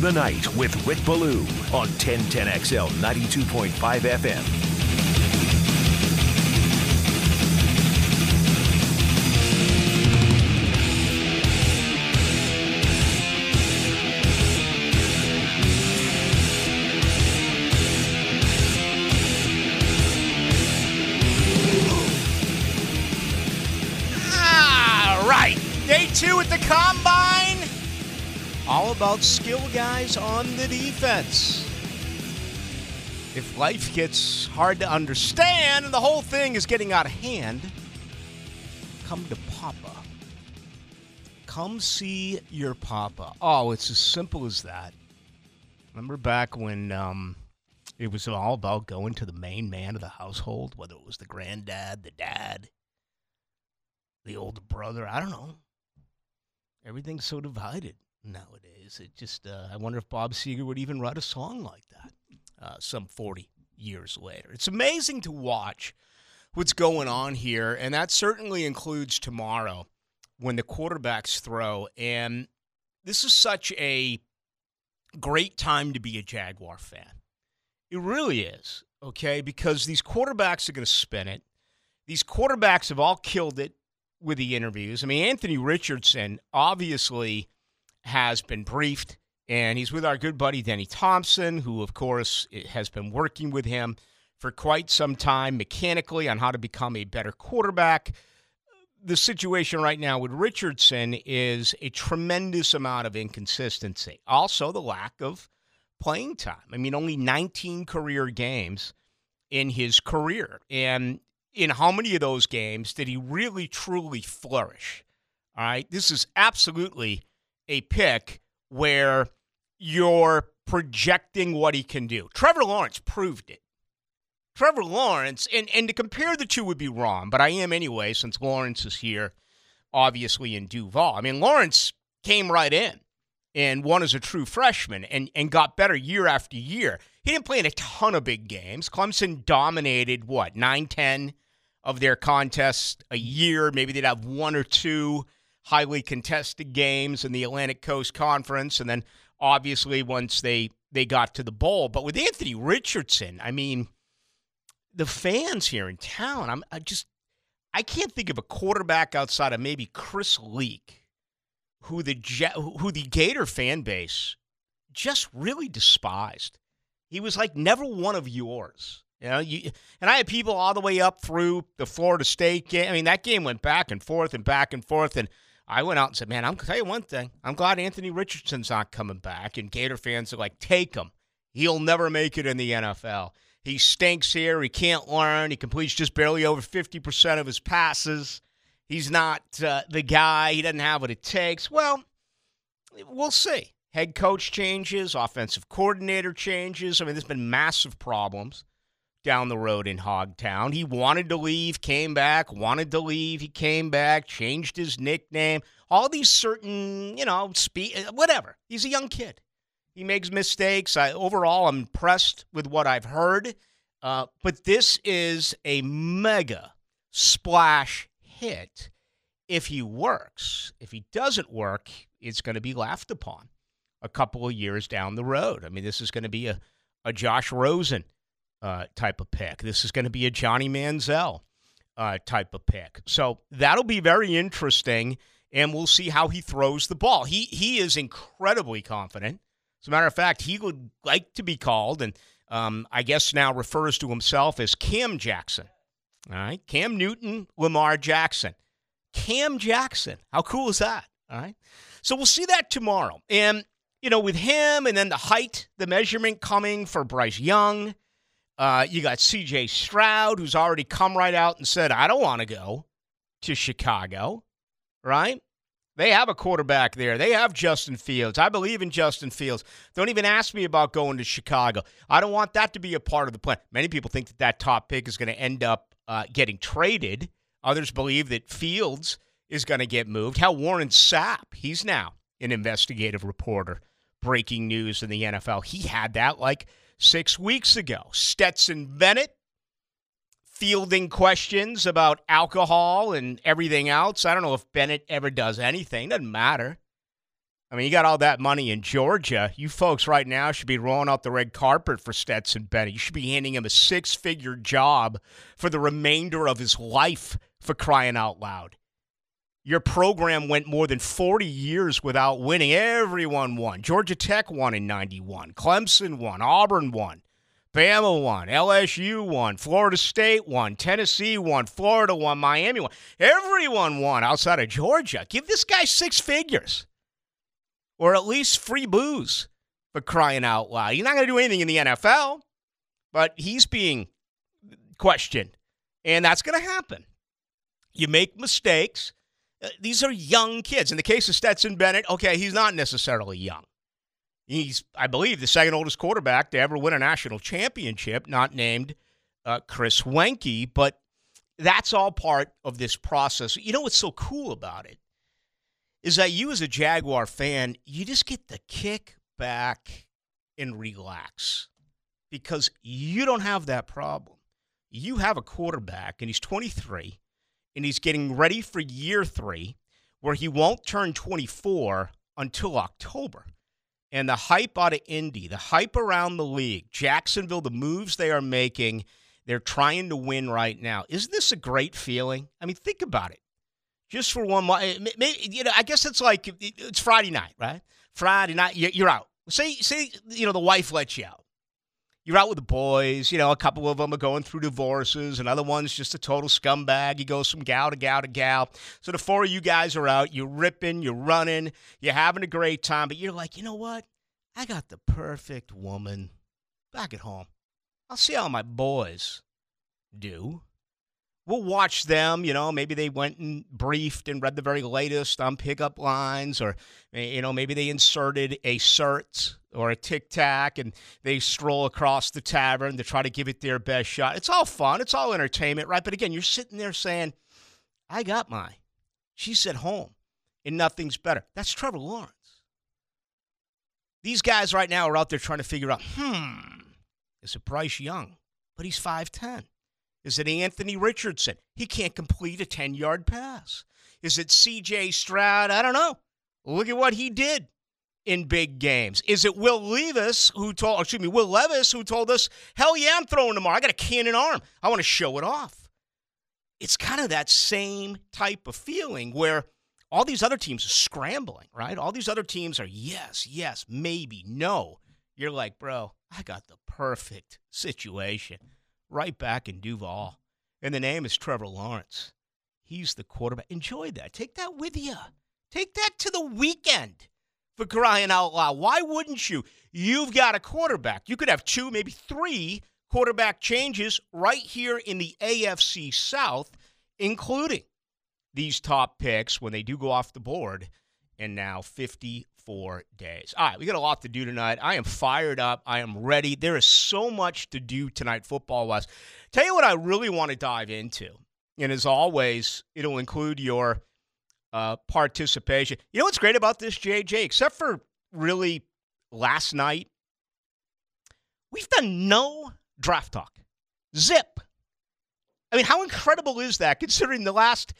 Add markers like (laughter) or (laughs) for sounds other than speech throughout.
The Night with Rick Ballou on 1010XL 92.5 FM. About skill guys on the defense. If life gets hard to understand and the whole thing is getting out of hand, come to Papa. Come see your Papa. Oh, it's as simple as that. Remember back when um, it was all about going to the main man of the household, whether it was the granddad, the dad, the older brother, I don't know everything's so divided nowadays. It just, uh, I wonder if Bob Seger would even write a song like that uh, some 40 years later. It's amazing to watch what's going on here, and that certainly includes tomorrow when the quarterbacks throw. And this is such a great time to be a Jaguar fan. It really is, okay? Because these quarterbacks are going to spin it. These quarterbacks have all killed it with the interviews. I mean, Anthony Richardson obviously has been briefed, and he's with our good buddy Denny Thompson, who, of course, has been working with him for quite some time mechanically on how to become a better quarterback. The situation right now with Richardson is a tremendous amount of inconsistency. Also, the lack of playing time. I mean, only 19 career games in his career. And in how many of those games did he really truly flourish? All right. This is absolutely a pick where you're projecting what he can do. Trevor Lawrence proved it. Trevor Lawrence, and, and to compare the two would be wrong, but I am anyway, since Lawrence is here, obviously in Duval. I mean, Lawrence came right in and won as a true freshman and, and got better year after year. He didn't play in a ton of big games. Clemson dominated, what, 9 10 of their contests a year. Maybe they'd have one or two highly contested games in the Atlantic Coast Conference, and then obviously once they they got to the bowl. But with Anthony Richardson, I mean, the fans here in town, I'm I just I can't think of a quarterback outside of maybe Chris Leak, who the who the Gator fan base just really despised. He was like never one of yours. You know, you and I had people all the way up through the Florida State game. I mean, that game went back and forth and back and forth. And I went out and said, "Man, I'm tell you one thing. I'm glad Anthony Richardson's not coming back." And Gator fans are like, "Take him. He'll never make it in the NFL. He stinks here. He can't learn. He completes just barely over 50% of his passes. He's not uh, the guy. He doesn't have what it takes." Well, we'll see. Head coach changes, offensive coordinator changes. I mean, there's been massive problems down the road in Hogtown. He wanted to leave, came back, wanted to leave, he came back, changed his nickname. All these certain, you know, speed, whatever. He's a young kid. He makes mistakes. I, overall, I'm impressed with what I've heard. Uh, but this is a mega splash hit if he works. If he doesn't work, it's going to be laughed upon a couple of years down the road. I mean, this is going to be a, a Josh Rosen uh, type of pick. This is going to be a Johnny Manziel uh, type of pick. So that'll be very interesting, and we'll see how he throws the ball. He he is incredibly confident. As a matter of fact, he would like to be called, and um, I guess now refers to himself as Cam Jackson. All right, Cam Newton, Lamar Jackson, Cam Jackson. How cool is that? All right, so we'll see that tomorrow, and you know, with him, and then the height, the measurement coming for Bryce Young. Uh, you got CJ Stroud, who's already come right out and said, I don't want to go to Chicago, right? They have a quarterback there. They have Justin Fields. I believe in Justin Fields. Don't even ask me about going to Chicago. I don't want that to be a part of the plan. Many people think that that top pick is going to end up uh, getting traded. Others believe that Fields is going to get moved. How Warren Sapp, he's now an investigative reporter, breaking news in the NFL. He had that like six weeks ago. Stetson Bennett fielding questions about alcohol and everything else. I don't know if Bennett ever does anything. Doesn't matter. I mean, you got all that money in Georgia. You folks right now should be rolling out the red carpet for Stetson Bennett. You should be handing him a six figure job for the remainder of his life for crying out loud. Your program went more than 40 years without winning. Everyone won. Georgia Tech won in 91. Clemson won. Auburn won. Bama won. LSU won. Florida State won. Tennessee won. Florida won. Miami won. Everyone won outside of Georgia. Give this guy six figures or at least free booze for crying out loud. He's not going to do anything in the NFL, but he's being questioned, and that's going to happen. You make mistakes. Uh, these are young kids. In the case of Stetson Bennett, okay, he's not necessarily young. He's, I believe, the second oldest quarterback to ever win a national championship, not named uh, Chris Weinke, but that's all part of this process. You know what's so cool about it? is that you as a Jaguar fan, you just get to kick back and relax because you don't have that problem. You have a quarterback, and he's 23, and he's getting ready for year three, where he won't turn 24 until October. And the hype out of Indy, the hype around the league, Jacksonville, the moves they are making, they're trying to win right now. Isn't this a great feeling? I mean, think about it just for one. Eh, maybe, you know, I guess it's like it's Friday night, right? Friday night, you're out. Say, say, you know, the wife lets you out. You're out with the boys. You know, a couple of them are going through divorces. Another one's just a total scumbag. He goes from gal to gal to gal. So the four of you guys are out. You're ripping. You're running. You're having a great time. But you're like, you know what? I got the perfect woman back at home. I'll see how my boys do we'll watch them. You know, maybe they went and briefed and read the very latest on pickup lines, or eh, you know, maybe they inserted a cert or a tic tac and they stroll across the tavern to try to give it their best shot. It's all fun. It's all entertainment, right? But again, you're sitting there saying, "I got mine. She's at home, and nothing's better." That's Trevor Lawrence. These guys right now are out there trying to figure out, hmm, is it Bryce Young? But he's 5'10. Is it Anthony Richardson? He can't complete a 10 yard pass. Is it CJ Stroud? I don't know. Look at what he did in big games. Is it Will Levis who told, oh, excuse me, Will Levis who told us, hell yeah, I'm throwing tomorrow. I got a cannon arm. I want to show it off. It's kind of that same type of feeling where all these other teams are scrambling, right? All these other teams are yes, yes, maybe, no. You're like, bro, I got the perfect situation right back in Duval. And the name is Trevor Lawrence. He's the quarterback. Enjoy that. Take that with you. Take that to the weekend for crying out loud. Why wouldn't you? You've got a quarterback. You could have two, maybe three quarterback changes right here in the AFC South, including these top picks when they do go off the board. And now 54 days. All right, we got a lot to do tonight. I am fired up. I am ready. There is so much to do tonight, football wise. Tell you what, I really want to dive into, and as always, it'll include your uh, participation. You know what's great about this, JJ? Except for really last night, we've done no draft talk. Zip. I mean, how incredible is that considering the last,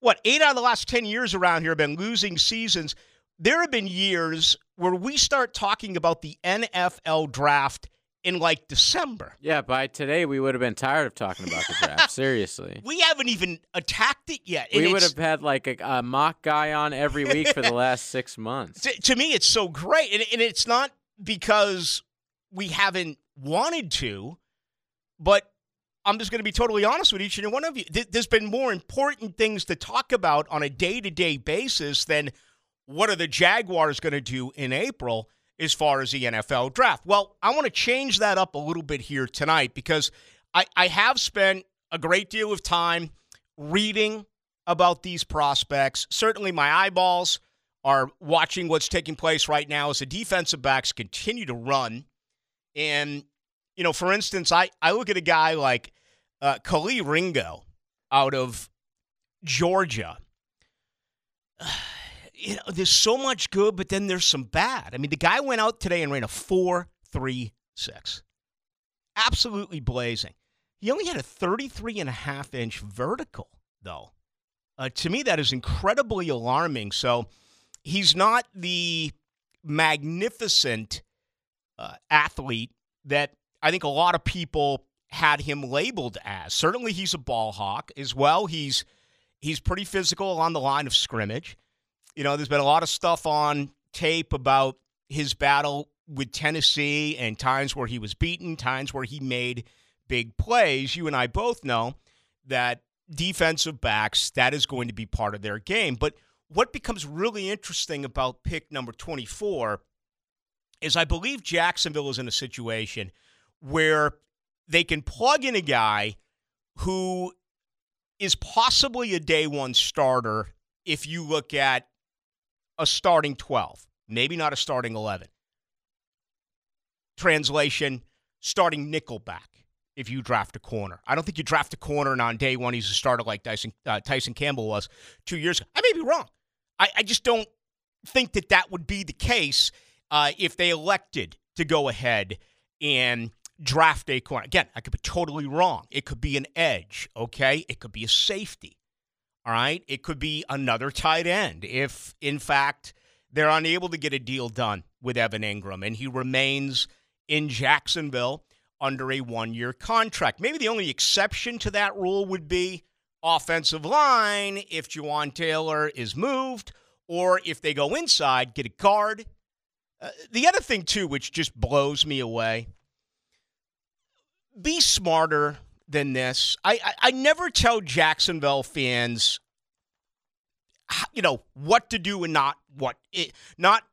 what, eight out of the last 10 years around here have been losing seasons there have been years where we start talking about the NFL draft in like December. Yeah, by today we would have been tired of talking about the draft. (laughs) Seriously, we haven't even attacked it yet. we would have had like a, a, mock guy on every week for the (laughs) last six months. To, to me, it's so great, and, and it's not because we haven't wanted to, but I'm just going to be totally honest with each and every one of you. There's been more important things to talk about on a day to day basis than what are the Jaguars going to do in April as far as the NFL draft? Well, I want to change that up a little bit here tonight because I, I have spent a great deal of time reading about these prospects. Certainly, my eyeballs are watching what's taking place right now as the defensive backs continue to run. And, you know, for instance, I, I look at a guy like uh, Ringo out of Georgia you know, there's so much good, but then there's some bad. I mean, the guy went out today and ran a 4 3 6. Absolutely blazing. He only had a 33 and a half inch vertical, though. Uh, to me, that is incredibly alarming. So he's not the magnificent uh, athlete that I think a lot of people had him labeled as. Certainly, he's a ball hawk as well. He's he's pretty physical on the line of scrimmage. You know, there's been a lot of stuff on tape about his battle with Tennessee and times where he was beaten, times where he made big plays. You and I both know that defensive backs, that is going to be part of their game. But what becomes really interesting about pick number 24 is I believe Jacksonville is in a situation where they can plug in a guy who is possibly a day one starter if you look at a starting 12, maybe not a starting 11. Translation starting nickelback if you draft a corner. I don't think you draft a corner and on day one he's a starter like Tyson, uh, Tyson Campbell was two years ago. I may be wrong. I, I just don't think that that would be the case uh, if they elected to go ahead and draft a corner. Again, I could be totally wrong. It could be an edge, okay? It could be a safety, all right? It could be another tight end if, in fact, they're unable to get a deal done with Evan Engram and he remains in Jacksonville under a one year contract. Maybe the only exception to that rule would be offensive line if Jawaan Taylor is moved or if they go inside, get a guard. Uh, the other thing, too, which just blows me away be smarter than this. I, I, I never tell Jacksonville fans, you know, what to do and not what it, not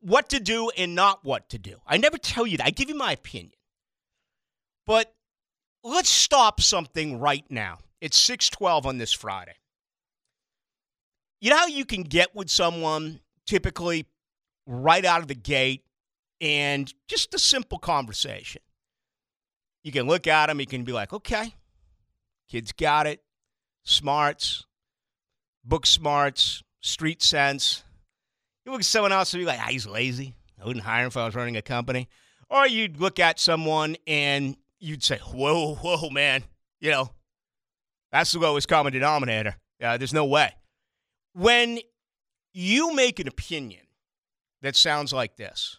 what to do and not what to do. I never tell you that. I give you my opinion. But let's stop something right now. It's 612 on this Friday. You know how you can get with someone typically right out of the gate and just a simple conversation. You can look at them, you can be like, okay, kid's got it, smarts, book smarts, street sense. You look at someone else and be like, ah, he's lazy. I wouldn't hire him if I was running a company. Or you'd look at someone and you'd say, whoa, whoa, man, you know, that's the lowest common denominator. Uh, there's no way. When you make an opinion that sounds like this,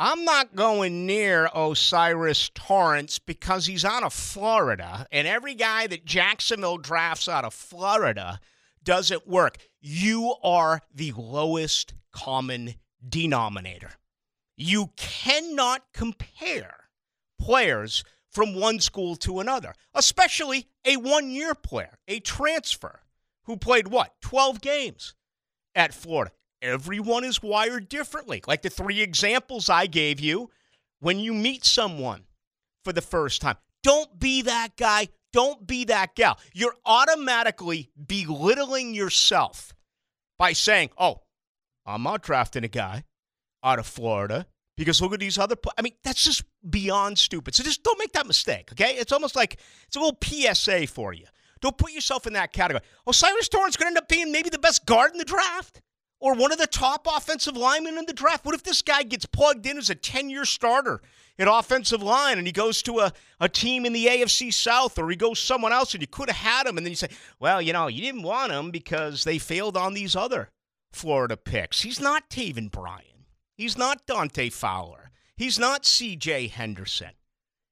I'm not going near O'Cyrus Torrence because he's out of Florida, and every guy that Jacksonville drafts out of Florida doesn't work. You are the lowest common denominator. You cannot compare players from one school to another, especially a one year player, a transfer who played what, 12 games at Florida. Everyone is wired differently. Like the three examples I gave you when you meet someone for the first time. Don't be that guy. Don't be that gal. You're automatically belittling yourself by saying, oh, I'm not drafting a guy out of Florida because look at these other. I mean, that's just beyond stupid. So just don't make that mistake, okay? It's almost like it's a little PSA for you. Don't put yourself in that category. O'Cyrus Torrence going to end up being maybe the best guard in the draft or one of the top offensive linemen in the draft. What if this guy gets plugged in as a 10 year starter in offensive line and he goes to a, a team in the AFC South or he goes someone else and you could have had him and then you say, well, you know, you didn't want him because they failed on these other Florida picks. He's not Taven Bryan. He's not Dante Fowler. He's not CJ Henderson.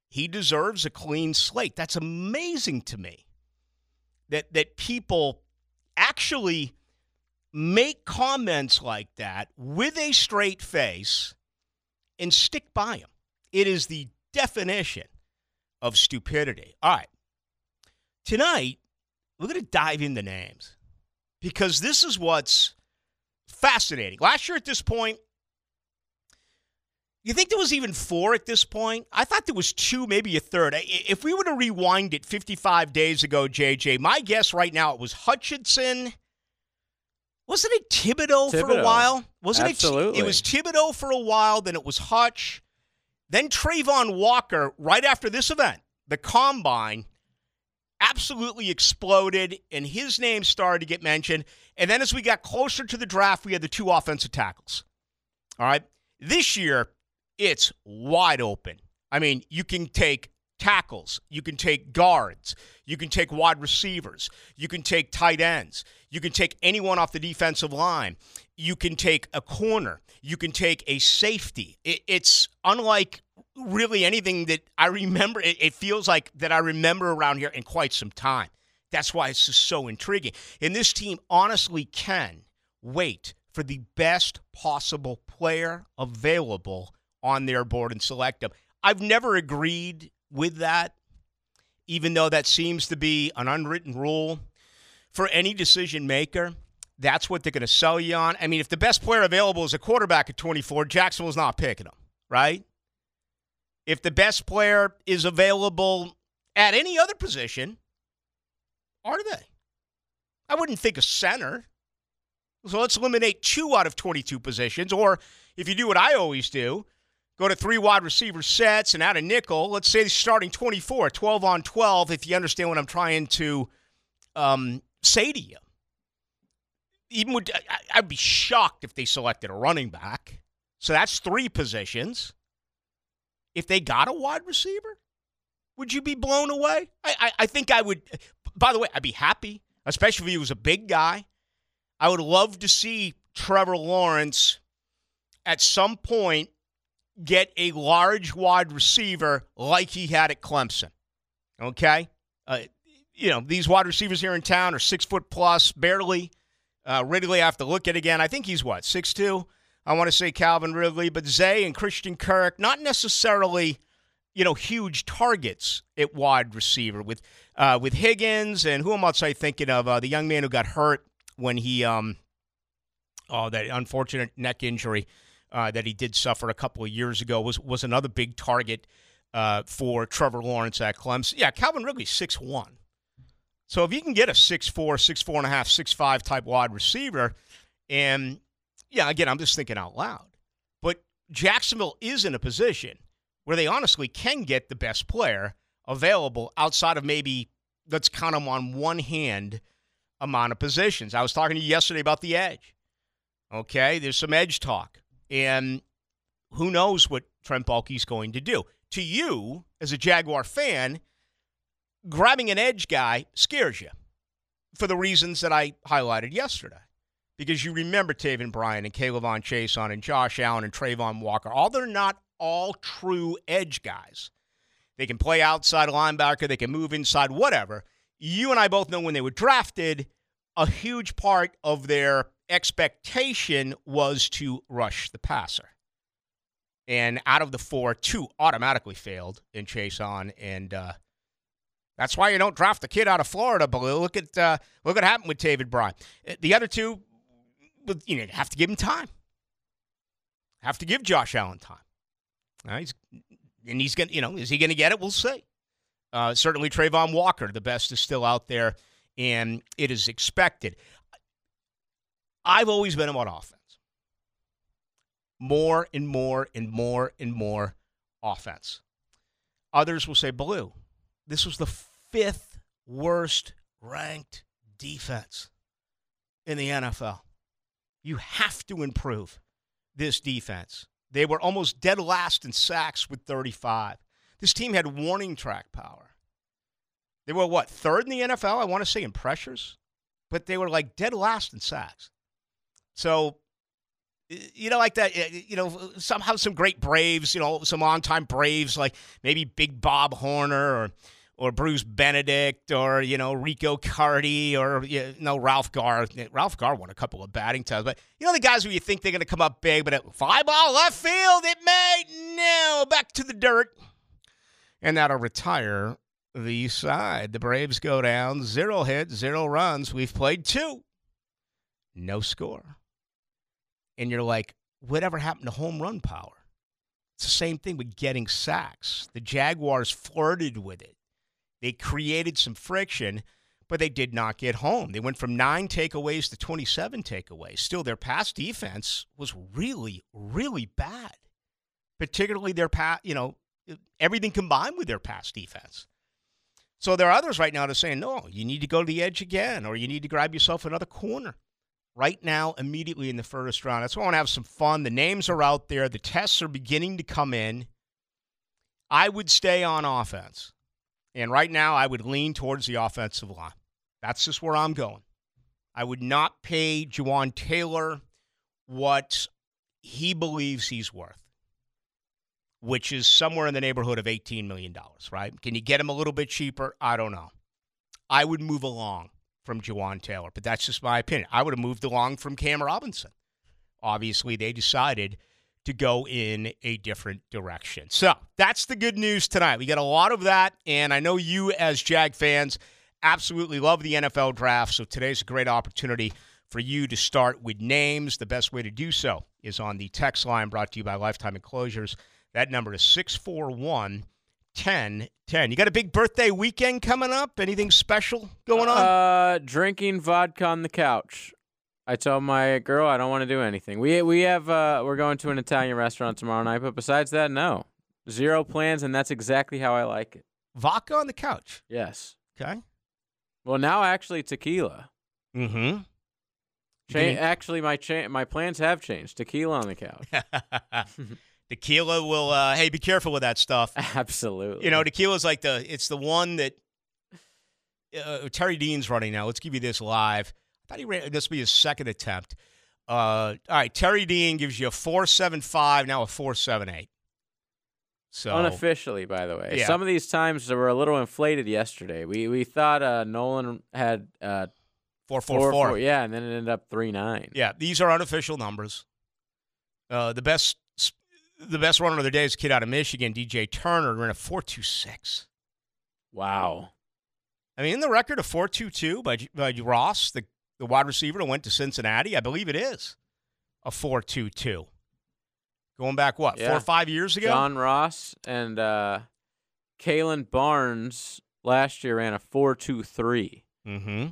He deserves a clean slate. That's amazing to me that that people actually make comments like that with a straight face and stick by them. It is the definition of stupidity. All right. Tonight, we're going to dive into names because this is what's fascinating. Last year at this point, you think there was even four at this point? I thought there was two, maybe a third. If we were to rewind it 55 days ago, JJ, my guess right now it was Hutchinson – wasn't it Thibodeaux, Thibodeaux. for a while? Wasn't Absolutely. it? It was Thibodeaux for a while. Then it was Hutch. Then Travon Walker. Right after this event, the combine absolutely exploded, and his name started to get mentioned. And then as we got closer to the draft, we had the two offensive tackles. All right. This year, it's wide open. I mean, you can take tackles, you can take guards, you can take wide receivers, you can take tight ends, you can take anyone off the defensive line, you can take a corner, you can take a safety. It, it's unlike really anything that I remember. It feels like that I remember around here in quite some time. That's why it's just so intriguing. And this team honestly can wait for the best possible player available on their board and select them. I've never agreed with that, even though that seems to be an unwritten rule for any decision maker. That's what they're going to sell you on. I mean, if the best player available is a quarterback at 24, Jacksonville's not picking him, right? If the best player is available at any other position, are they? I wouldn't think a center. So let's eliminate two out of 22 positions. Or if you do what I always do, go to three wide receiver sets and add a nickel. Let's say starting 24, 12 on 12, if you understand what I'm trying to um, say to you. Even would I'd be shocked if they selected a running back. So that's three positions. If they got a wide receiver, would you be blown away? I, I, I think I would. By the way, I'd be happy, especially if he was a big guy. I would love to see Trevor Lawrence at some point get a large wide receiver like he had at Clemson. Okay? Uh, you know, these wide receivers here in town are six foot plus, barely. Uh, Ridley, I have to look at again. I think he's what, six two? I want to say Calvin Ridley, but Zay and Christian Kirk, not necessarily, you know, huge targets at wide receiver with uh, with Higgins and who am I thinking of? Uh, the young man who got hurt when he, um, oh, that unfortunate neck injury uh, that he did suffer a couple of years ago was was another big target uh, for Trevor Lawrence at Clemson. Yeah, Calvin Ridley six one. So if you can get a six four, six four and a half, six five type wide receiver, and yeah, again, I'm just thinking out loud. But Jacksonville is in a position where they honestly can get the best player available outside of maybe let's count them on one hand amount of positions. I was talking to you yesterday about the edge. Okay, there's some edge talk. And who knows what Trent Baalke's going to do. To you, as a Jaguar fan, grabbing an edge guy scares you for the reasons that I highlighted yesterday. Because you remember Taven Bryan and K'Lavon Chaisson and Josh Allen and Travon Walker. All they're not all true edge guys. They can play outside linebacker, they can move inside, whatever. You and I both know when they were drafted, a huge part of their expectation was to rush the passer. And out of the four, two automatically failed in Chaisson. and uh, that's why you don't draft the kid out of Florida. But look at uh, look what happened with Taven Bryan. The other two, you know, have to give him time. Have to give Josh Allen time. He's and he's gonna, you know, is he gonna get it? We'll see. Uh, certainly, Travon Walker, the best, is still out there, and it is expected. I've always been about offense. More and more and more and more offense. Others will say, Blue, this was the fifth worst ranked defense in the NFL. You have to improve this defense. They were almost dead last in sacks with 35. This team had warning track power. They were what, third in the NFL? I want to say in pressures, but they were like dead last in sacks. So, you know, like that, you know, somehow some great Braves, you know, some on time Braves, like maybe Big Bob Horner or or Bruce Benedict or you know Rico Carty, or you know Ralph Garr. Ralph Garr won a couple of batting titles, but you know the guys where you think they're going to come up big, but at fly ball left field, it may no back to the dirt, and that'll retire the side. The Braves go down zero hits, zero runs. We've played two, no score and you're like, whatever happened to home run power? It's the same thing with getting sacks. The Jaguars flirted with it. They created some friction, but they did not get home. They went from nine takeaways to 27 takeaways. Still, their pass defense was really, really bad, particularly their pass, you know, everything combined with their pass defense. So there are others right now that are saying, no, you need to go to the edge again, or you need to grab yourself another corner right now, immediately in the first round. That's why I want to have some fun. The names are out there, the tests are beginning to come in. I would stay on offense. And right now, I would lean towards the offensive line. That's just where I'm going. I would not pay Jawaan Taylor what he believes he's worth, which is somewhere in the neighborhood of $18 million, right? Can you get him a little bit cheaper? I don't know. I would move along from Jawaan Taylor, but that's just my opinion. I would have moved along from Cam Robinson. Obviously, they decided to go in a different direction. So that's the good news tonight. We got a lot of that, and I know you, as Jag fans, absolutely love the NFL draft. So today's a great opportunity for you to start with names. The best way to do so is on the text line brought to you by Lifetime Enclosures. That number is 641 1010. You got a big birthday weekend coming up? Anything special going on? Uh, drinking vodka on the couch. I told my girl I don't want to do anything. We we have uh we're going to an Italian restaurant tomorrow night, but besides that, no. Zero plans and that's exactly how I like it. Vodka on the couch. Yes. Okay. Well, now actually tequila. Mm-hmm. Cha- actually my cha- my plans have changed. Tequila on the couch. (laughs) (laughs) tequila will uh hey, be careful with that stuff. (laughs) Absolutely. You know, tequila's like the it's the one that uh, Terry Dean's running now. Let's give you this live. I thought he ran this will be his second attempt. Uh, all right, Terry Dean gives you a four seven five, now a four seven eight. So unofficially, by the way, Yeah. some of these times were a little inflated yesterday. We we thought uh, Nolan had uh, four four four. yeah, and then it ended up three nine. Yeah, these are unofficial numbers. Uh, the best the best runner of the day is a kid out of Michigan, DJ Turner, ran a four two six. Wow. I mean, in the record of four two two by by Ross, the the wide receiver that went to Cincinnati, I believe it is a four two two. Going back what four or five years ago? John Ross and uh, Kalon Barnes last year ran a four two three. Mm-hmm.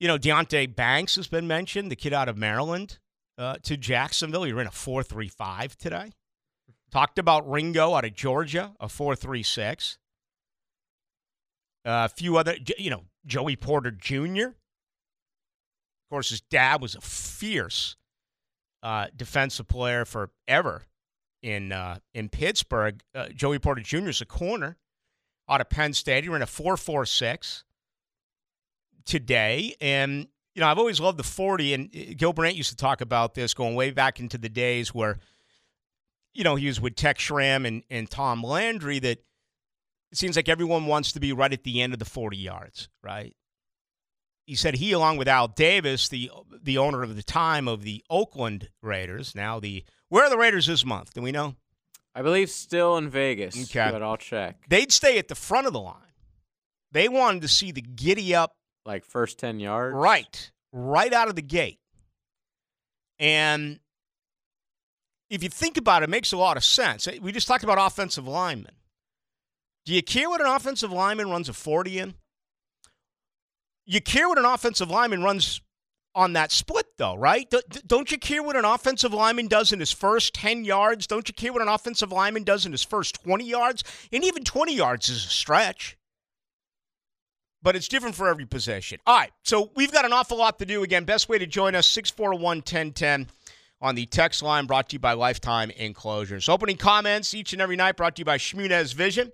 You know, Deonte Banks has been mentioned, the kid out of Maryland uh, to Jacksonville. He ran a 4.35 today. Talked about Ringo out of Georgia, a 4.36. Uh, a few other, you know, Joey Porter Jr. Of course, his dad was a fierce uh, defensive player forever in uh, in Pittsburgh. Uh, Joey Porter Jr. is a corner out of Penn State. He ran a 4.46 today. And, you know, I've always loved the 40. And uh, Gil Brandt used to talk about this going way back into the days where, you know, he was with Tex Schramm and, and Tom Landry that it seems like everyone wants to be right at the end of the 40 yards, right? He said he, along with Al Davis, the the owner of the time of the Oakland Raiders, now the where are the Raiders this month? Do we know? I believe still in Vegas. Okay. But I'll check. They'd stay at the front of the line. They wanted to see the giddy up Like first ten yards. Right, right out of the gate. And if you think about it, it makes a lot of sense. Eh, we just talked about offensive linemen. Do you care what an offensive lineman runs a 40 in? You care what an offensive lineman runs on that split, though, right? Don't you care what an offensive lineman does in his first 10 yards? Don't you care what an offensive lineman does in his first 20 yards? And even 20 yards is a stretch but it's different for every position. All right, so we've got an awful lot to do. Again, best way to join us, 641 1010 on the text line brought to you by Lifetime Enclosures. Opening comments each and every night brought to you by Shmunez Vision.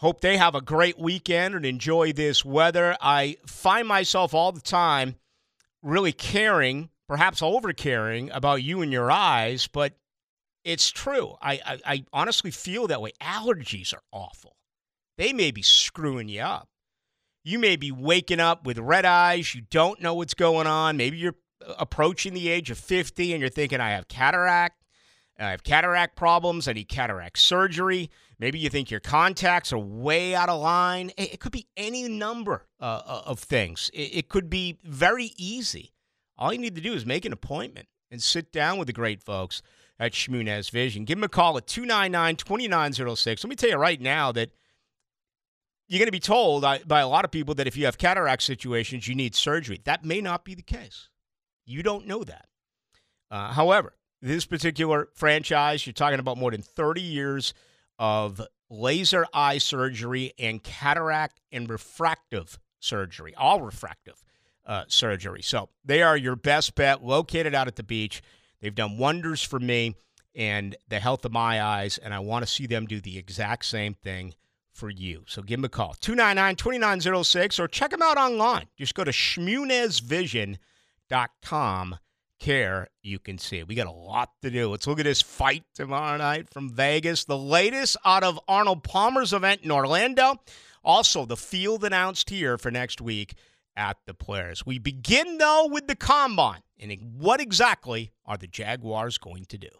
Hope they have a great weekend and enjoy this weather. I find myself all the time really caring, perhaps over caring about you and your eyes, but it's true. I, I, I honestly feel that way. Allergies are awful they may be screwing you up. You may be waking up with red eyes. You don't know what's going on. Maybe you're approaching the age of 50 and you're thinking, I have cataract. I have cataract problems. I need cataract surgery. Maybe you think your contacts are way out of line. It could be any number uh, of things. It, it could be very easy. All you need to do is make an appointment and sit down with the great folks at Shmunez Vision. Give them a call at 299 2906. Let me tell you right now that you're going to be told by a lot of people that if you have cataract situations, you need surgery. That may not be the case. You don't know that. Uh, however, this particular franchise, you're talking about more than 30 years of laser eye surgery and cataract and refractive surgery, all refractive uh, surgery. So they are your best bet, located out at the beach. They've done wonders for me. and the health of my eyes, and I want to see them do the exact same thing for you. So give them a call, 299 2906, or check them out online. Just go to schmunezvision.com. Care you can see. We got a lot to do. Let's look at this fight tomorrow night from Vegas. The latest out of Arnold Palmer's event in Orlando. Also, the field announced here for next week at the Players. We begin, though, with the combine. And what exactly are the Jaguars going to do?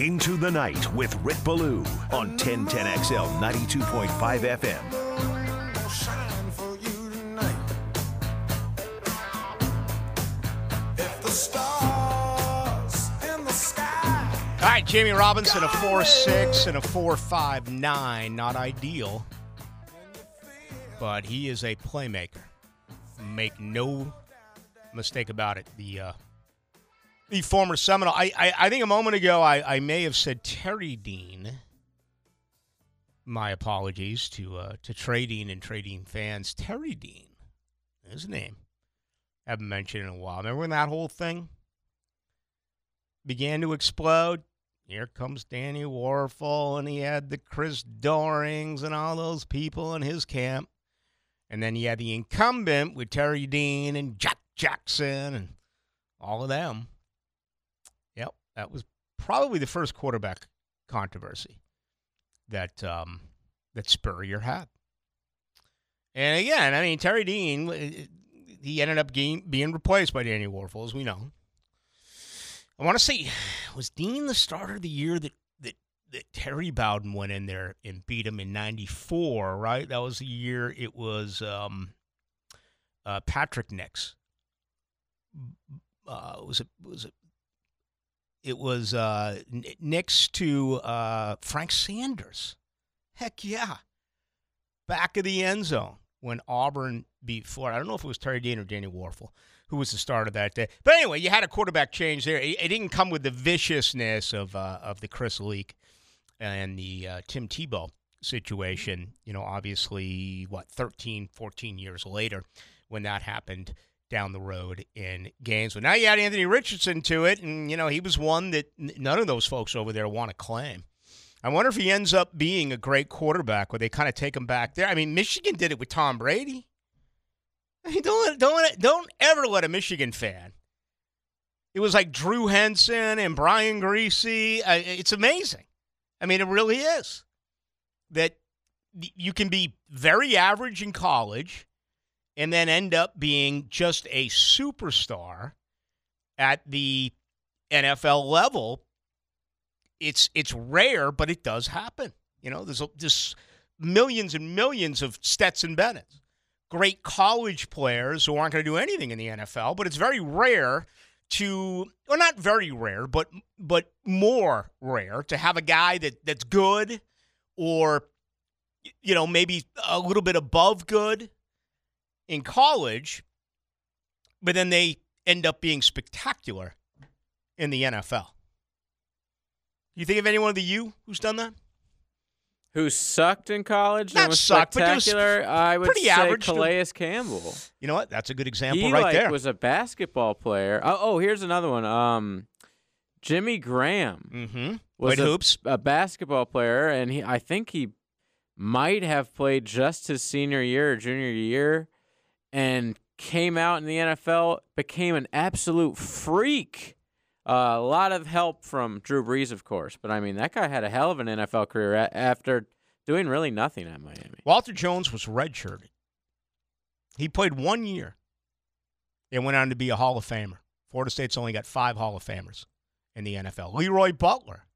Into the night with Rick Ballou on 1010XL 92.5 FM. All right, Jammie Robinson, a 4 6 and a 4 5 9. Not ideal, but he is a playmaker. Make no mistake about it. The uh, the former Seminole. I, I, I think a moment ago I, I may have said Terry Dean. My apologies to uh, to trading and trading fans. Terry Dean, his name. I haven't mentioned in a while. Remember when that whole thing began to explode? Here comes Danny Wuerffel, and he had the Chris Doerings and all those people in his camp. And then he had the incumbent with Terry Dean and Jack Jackson and all of them. That was probably the first quarterback controversy that um, that Spurrier had. And again, I mean Terry Dean, uh, he ended up being, being replaced by Danny Wuerffel, as we know. I want to say, (sighs) was Dean the starter the year that, that, that Terry Bowden went in there and beat him in 94, right? That was the year it was um, uh, Patrick Nix. Uh, was it, was it, it was uh, N- Nix to uh, Frank Sanders. Heck yeah. Back of the end zone when Auburn beat Florida. I don't know if it was Terry Dean or Danny Wuerffel who was the starter that day. But anyway, you had a quarterback change there. It, it didn't come with the viciousness of uh, of the Chris Leak and the uh, Tim Tebow situation. You know, obviously, what 13, 14 years later, when that happened down the road in Gainesville. Now you add Anthony Richardson to it, and you know he was one that none of those folks over there want to claim. I wonder if he ends up being a great quarterback where they kind of take him back there. I mean, Michigan did it with Tom Brady. I mean, don't don't don't ever let a Michigan fan. It was like Drew Henson and Brian Griese. It's amazing. I mean, it really is that you can be very average in college and then end up being just a superstar at the NFL level. It's it's rare, but it does happen. You know, there's there's millions and millions of Stetson Bennett's great college players who aren't going to do anything in the NFL, but it's very rare to or not very rare, but but more rare to have a guy that that's good or you know, maybe a little bit above good in college, but then they end up being spectacular in the NFL. You think of anyone of the U who's done that? Who sucked in college Not and was sucked, but spectacular? I would pretty say average Calais Campbell. You know what? That's a good example he right like there. was a basketball player. Oh, oh, here's another one. Um, Jimmy Graham mm-hmm. was a, hoops. a basketball player, and he I think he might have played just his senior year or junior year, and came out in the NFL, became an absolute freak. Uh, a lot of help from Drew Brees, of course, but I mean that guy had a hell of an NFL career a- after doing really nothing at Miami. Walter Jones was redshirted. He played one year and went on to be a Hall of Famer. Florida State's only got five Hall of Famers in the NFL. Leroy Butler,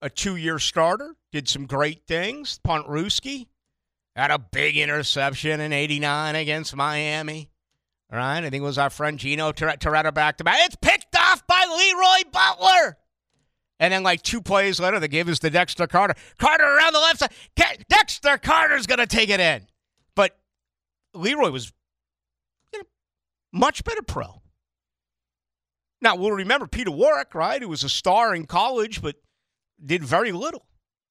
a two year starter, did some great things. Puntrooskie had a big interception in 89 against Miami. All right. I think it was our friend Gino Tor- Torretta back to back. It's picked off by Leroy Butler. And then, like two plays later, they gave us the Dexter Carter. Carter around the left side. Dexter Carter's going to take it in. But Leroy was you know, much better pro. Now, we'll remember Peter Warrick, right? Who was a star in college, but did very little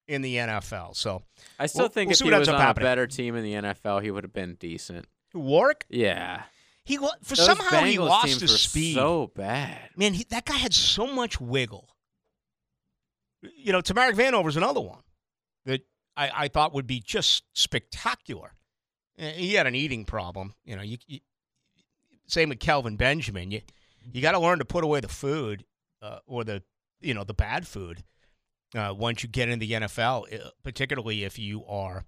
in the NFL. So I still We'll- think we'll if he was on up a better team in the NFL, he would have been decent. Warrick, Yeah. he for Those somehow he lost his speed. So bad. Man, he, that guy had so much wiggle. You know, Tamarick Vanover's another one that I, I thought would be just spectacular. Eh, He had an eating problem. You know, you, you same with Kelvin Benjamin. You you got to learn to put away the food uh, or the you know the bad food uh, once you get in the NFL, uh, particularly if you are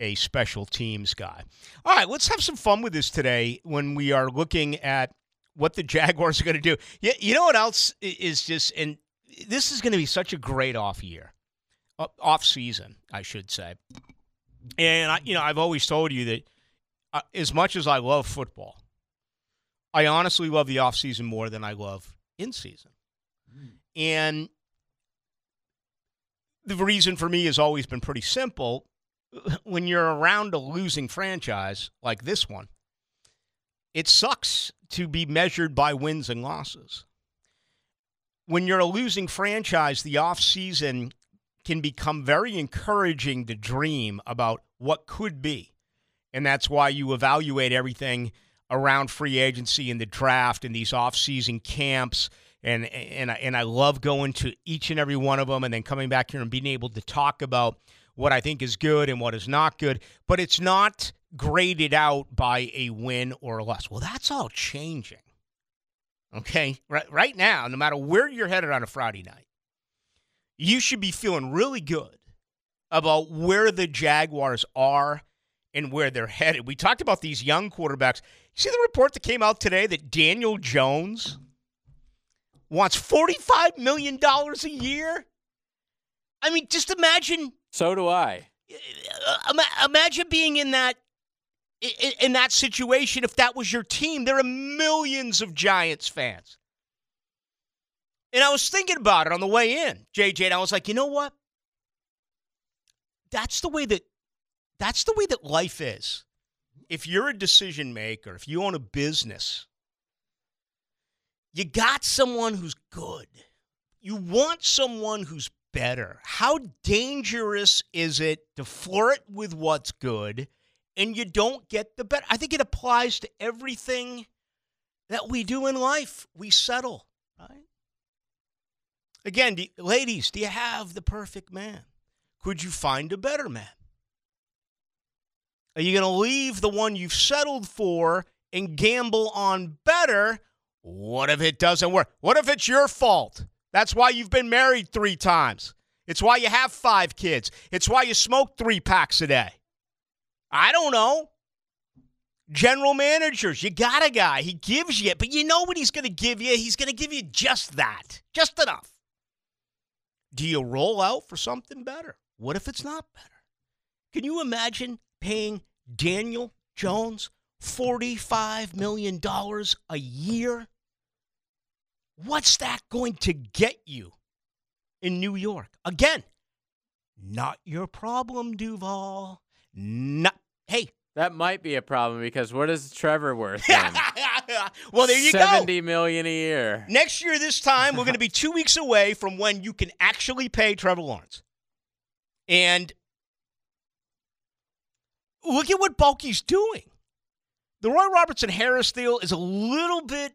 a special teams guy. All right, let's have some fun with this today when we are looking at what the (laughs) Jaguars are going to do. Yeah, you know what else is just and this is going to be such a great off year, off season, I should say. And I, you know, I've always told you that uh, as much as I love football, I honestly love the off season more than I love in season. And the reason for me has always been pretty simple. (laughs) When you're around a losing franchise like this one, it sucks to be measured by wins and losses. When you're a losing franchise, the offseason can become very encouraging to dream about what could be. And that's why you evaluate everything around free agency and the draft and these off-season camps. And and I, and I love going to each and every one of them and then coming back here and being able to talk about what I think is good and what is not good. But it's not graded out by a win or a loss. Well, that's all changing. Okay, right right now, no matter where you're headed on a Friday night, you should be feeling really good about where the Jaguars are and where they're headed. We talked about these young quarterbacks. You see the report that came out today that Daniel Jones wants $45 million a year? I mean, just imagine So do I. uh, imagine being in that in that situation if that was your team. There are millions of Giants fans. And I was thinking about it on the way in, JJ, and I was like, you know what? That's the way that that's the way that life is. If you're a decision maker, if you own a business, you got someone who's good. You want someone who's better. How dangerous is it to flirt with what's good and you don't get the better? I think it applies to everything that we do in life. We settle, right? Again, do, ladies, do you have the perfect man? Could you find a better man? Are you going to leave the one you've settled for and gamble on better? What if it doesn't work? What if it's your fault? That's why you've been married three times. It's why you have five kids. It's why you smoke three packs a day. I don't know. General managers, you got a guy. He gives you, but you know what he's going to give you? He's going to give you just that, just enough. Do you roll out for something better? What if it's not better? Can you imagine paying Daniel Jones $45 million a year? What's that going to get you in New York? Again, not your problem, Duval. Not, hey. That might be a problem because what is Trevor worth? (laughs) well, there you go. Seventy million a year. Next year, this time, we're going to be two weeks away from when you can actually pay Trevor Lawrence. And look at what Baalke's doing. The Roy Robertson Harris deal is a little bit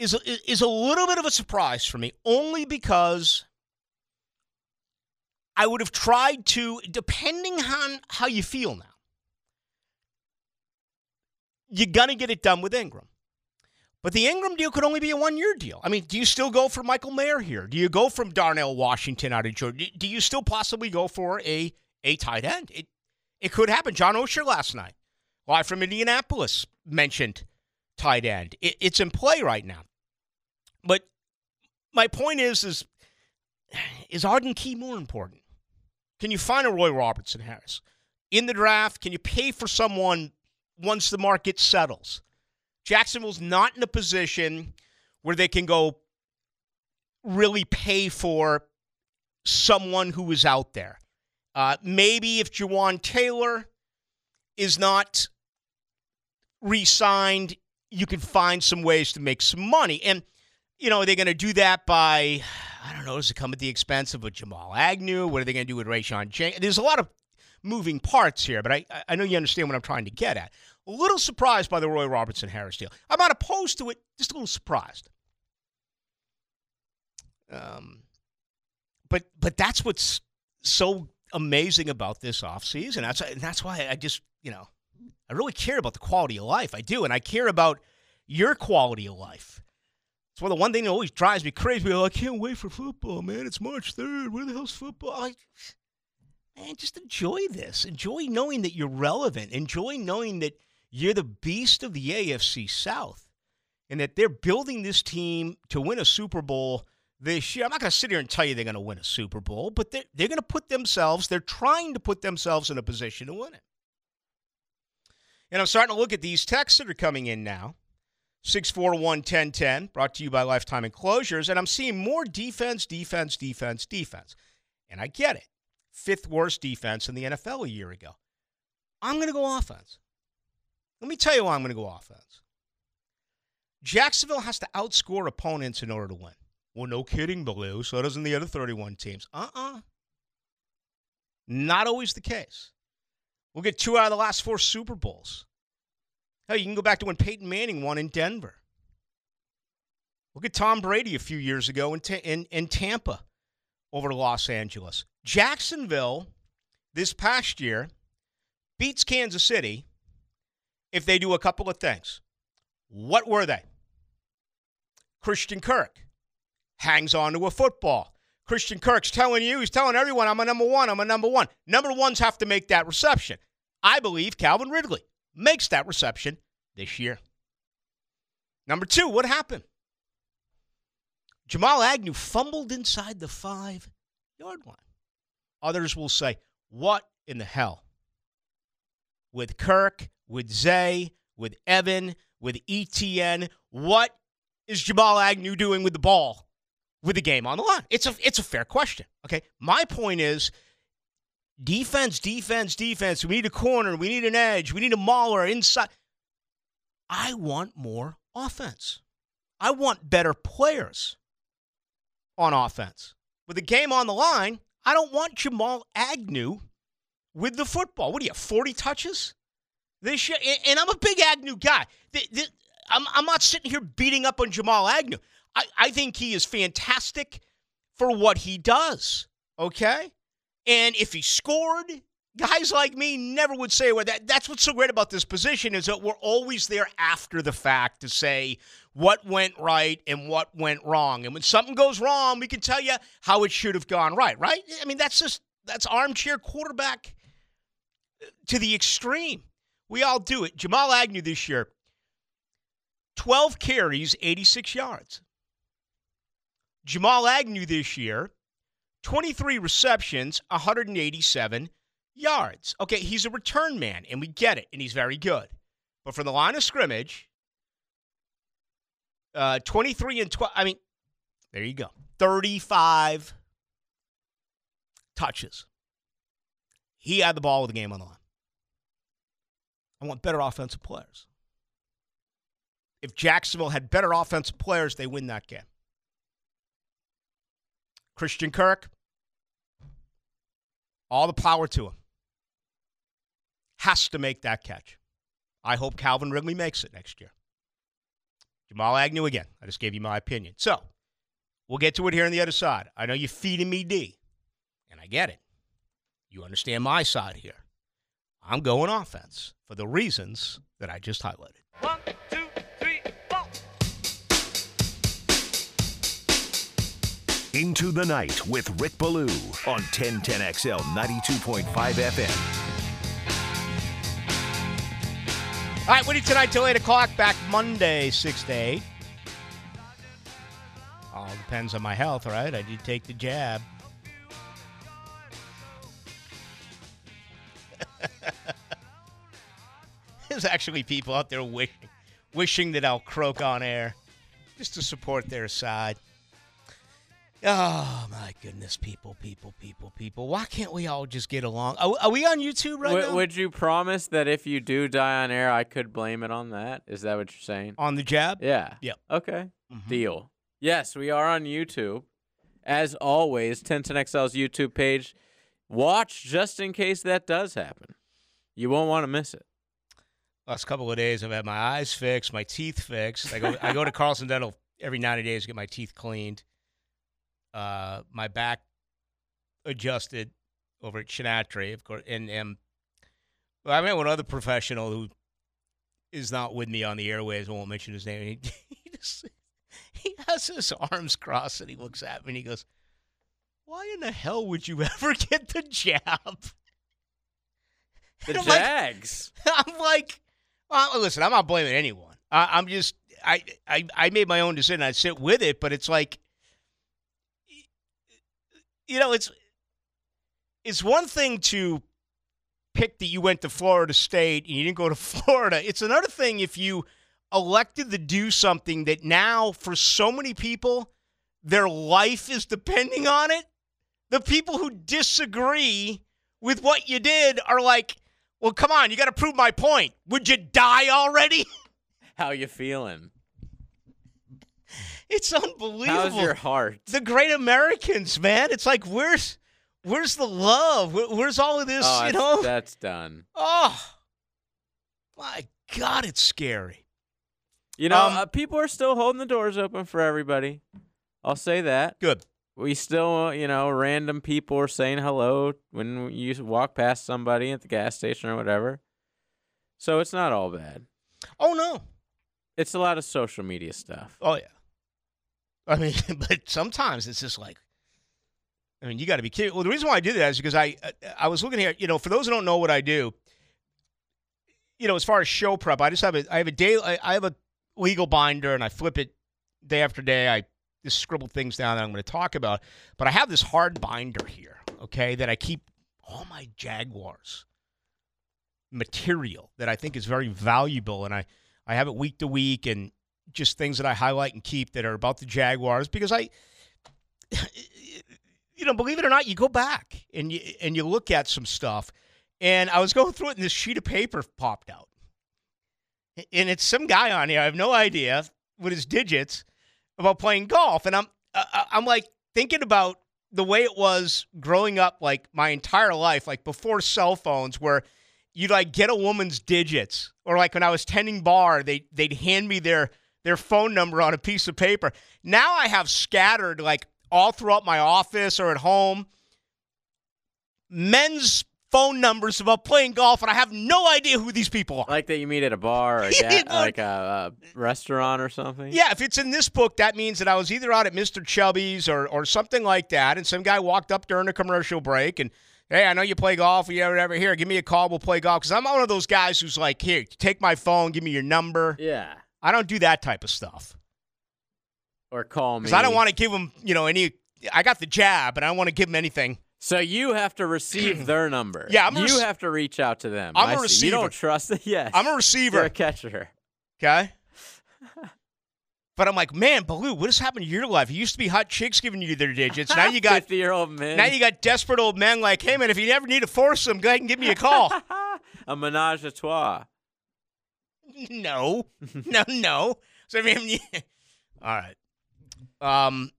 is is a little bit of a surprise for me, only because I would have tried to, depending on how you feel now. You're gonna get it done with Engram. But the Engram deal could only be a one year deal. I mean, do you still go for Michael Mayer here? Do you go from Darnell Washington out of Georgia? Do you still possibly go for a, a tight end? It, it could happen. John Oehser last night, live from Indianapolis, mentioned tight end. It, it's in play right now. But my point is, is, is Arden Key more important? Can you find a Roy Robertson Harris? In the draft, can you pay for someone once the market settles? Jacksonville's not in a position where they can go really pay for someone who is out there. Uh, maybe if Jawaan Taylor is not re signed, you can find some ways to make some money. And, you know, are they going to do that by I don't know. Does it come at the expense of a Jamal Agnew? What are they going to do with Rayshawn Jenkins? There's a lot of moving parts here, but I, I know you understand what I'm trying to get at. A little surprised by the Roy Robertson Harris deal. I'm not opposed to it, just a little surprised. Um, but but that's what's so amazing about this offseason. That's and that's why I just you know I really care about the quality of life. I do, and I care about your quality of life. It's one of the one thing that always drives me crazy. Like, I can't wait for football, man. It's March third. Where the hell's football? Like, man, just enjoy this. Enjoy knowing that you're relevant. Enjoy knowing that you're the beast of the AFC South, and that they're building this team to win a Super Bowl this year. I'm not going to sit here and tell you they're going to win a Super Bowl, but they're, they're going to put themselves, they're trying to put themselves in a position to win it. And I'm starting to look at these texts that are coming in now. 641 1010, brought to you by Lifetime Enclosures. And I'm seeing more defense, defense, defense, defense. And I get it. Fifth worst defense in the NFL a year ago. I'm going to go offense. Let me tell you why I'm going to go offense. Jacksonville has to outscore opponents in order to win. Well, no kidding, Ballou. So doesn't the other 31 teams. Uh uh Not always the case. We'll get two out of the last four Super Bowls. Hell, you can go back to when Peyton Manning won in Denver. Look at Tom Brady a few years ago in, in, in Tampa over to Los Angeles. Jacksonville this past year beats Kansas City if they do a couple of things. What were they? Christian Kirk hangs on to a football. Christian Kirk's telling you, he's telling everyone, I'm a number one, I'm a number one. Number ones have to make that reception. I believe Calvin Ridley makes that reception this year. Number two, what happened? Jamal Agnew fumbled inside the five yard line. Others will say, What in the hell? With Kirk, with Zay, with Evan, with ETN, what is Jamal Agnew doing with the ball with the game on the line? It's a it's a fair question. Okay. My point is defense, defense, defense. We need a corner. We need an edge. We need a mauler inside. I want more offense. I want better players on offense. With the game on the line, I don't want Jamal Agnew with the football. What do you have, 40 touches this year? And, I'm a big Agnew guy. I'm, not sitting here beating up on Jamal Agnew. I think he is fantastic for what he does, okay? And if he scored, guys like me never would say well, that. That's what's so great about this position is that we're always there after the fact to say what went right and what went wrong. And when something goes wrong, we can tell you how it should have gone right, right? I mean, that's just that's armchair quarterback uh, to the extreme. We all do it. Jamal Agnew this year, 12 carries, 86 yards. Jamal Agnew this year, 23 receptions, 187 yards. Okay, he's a return man, and we get it, and he's very good. But from the line of scrimmage, uh, 23 and 12, I mean, there you go. 35 touches. He had the ball with the game on the line. I want better offensive players. If Jacksonville had better offensive players, they win that game. Christian Kirk, all the power to him. Has to make that catch. I hope Calvin Ridley makes it next year. Jamal Agnew again. I just gave you my opinion. So we'll get to it here on the other side. I know you're feeding me D, and I get it. You understand my side here. I'm going offense for the reasons that I just highlighted. One, Into the Night with Rick Ballou on 1010XL 92.5 FM. All right, Woody tonight till 8 o'clock. Back Monday, 6 to 8. All depends on my health, right? I did take the jab. (laughs) There's actually people out there wishing, wishing that I'll croak on air just to support their side. Oh, my goodness. People, people, people, people. Why can't we all just get along? Are, are we on YouTube right W- now? would you promise that if you do die on air, I could blame it on that? Is that what you're saying? on the jab? Yeah. Yep. Okay. Mhm. Deal. Yes, we are on YouTube. As always, 1010XL's YouTube page. Watch just in case that does happen. You won't want to miss it. Last couple of days, I've had my eyes fixed, my teeth fixed. I go, I go to Carlson Dental every 90 days to get my teeth cleaned. Uh, my back adjusted over at Chinatry, of course, and and well, I met one other professional who is not with me on the airways. I won't mention his name. He, (laughs) he just he has his arms crossed and he looks at me and he goes, "Why in the hell would you (laughs) ever get the jab?" The (laughs) I'm like- Jags. I'm like, well, listen, I'm not blaming anyone. I, I'm just, I, I, I made my own decision. I sit with it, but it's like, you know, it's, it's one thing to pick that you went to Florida State and you didn't go to (laughs) Florida. It's another thing if you elected to do something that now, for so many people, their life is depending on it. The people who disagree with what you did are like, well, come on, you got to prove my point. Would you die already? (laughs) How you feeling? (laughs) It's unbelievable. How's your heart? the great Americans, man. It's like where's where's the love? Where's all of this? oh, you know? that's done. oh, my God, it's scary. You know, Um, uh, people are still holding the doors open for everybody. I'll say that. Good. We still, uh, you know, random people are saying hello when you walk past somebody at the gas station or whatever. So it's not all bad. Oh no. It's a lot of social media stuff. Oh yeah. I mean, (laughs) but sometimes it's just like, I mean, you got to be kidding. Well, the reason why I do that is because I I was looking here. You know, for those who don't know what I do, you know, as far as show prep, I just have a I have a day I have a legal binder and I flip it day after day. I just scribble things down that I'm going to talk about. But I have this hard binder here, okay, that I keep all my Jaguars material that I think is very valuable, and I I have it week to week and just things that I highlight and keep that are about the Jaguars because I, (sighs) you know, believe it or not, you go back and you and you look at some stuff, and I was going through it and this sheet of paper popped out, and it's some guy on here I have no idea with his digits about playing golf, and I'm I'm like thinking about the way it was growing up, like my entire life, like before cell phones, where you'd like get a woman's digits, or like when I was tending bar, they they'd hand me their their phone number on a piece of paper. Now I have scattered like all throughout my office or at home men's phone numbers about playing golf, and I have no idea who these people are. Like that you meet at a bar or (laughs) a like a, a restaurant or something. Yeah, if it's in this book, that means that I was either out at Mr. Chubby's or, or something like that, and some guy walked up during a commercial break and, hey, I know you play golf, or whatever. Here, give me a call. We'll play golf. Because I'm one of those guys who's like, here, take my phone, give me your number. Yeah. I don't do that type of stuff Or call me. because I don't want to give them, you know, any. I got the jab, and I don't want to give them anything. So you have to receive (clears throat) their number. Yeah, I'm a you rec- have to reach out to them. I'm I a see. You don't trust it. (laughs) Yes. I'm a receiver. You're a catcher. okay. (laughs) But I'm like, man, Ballou, what has happened to your life? It used to be hot chicks giving you their digits. Now you (laughs) got fifty year old men. Now you got desperate old men like, hey man, if you ever need a foursome, go ahead and give me a call. a menage a trois. No, no, no. So I mean, (laughs) all right. Um,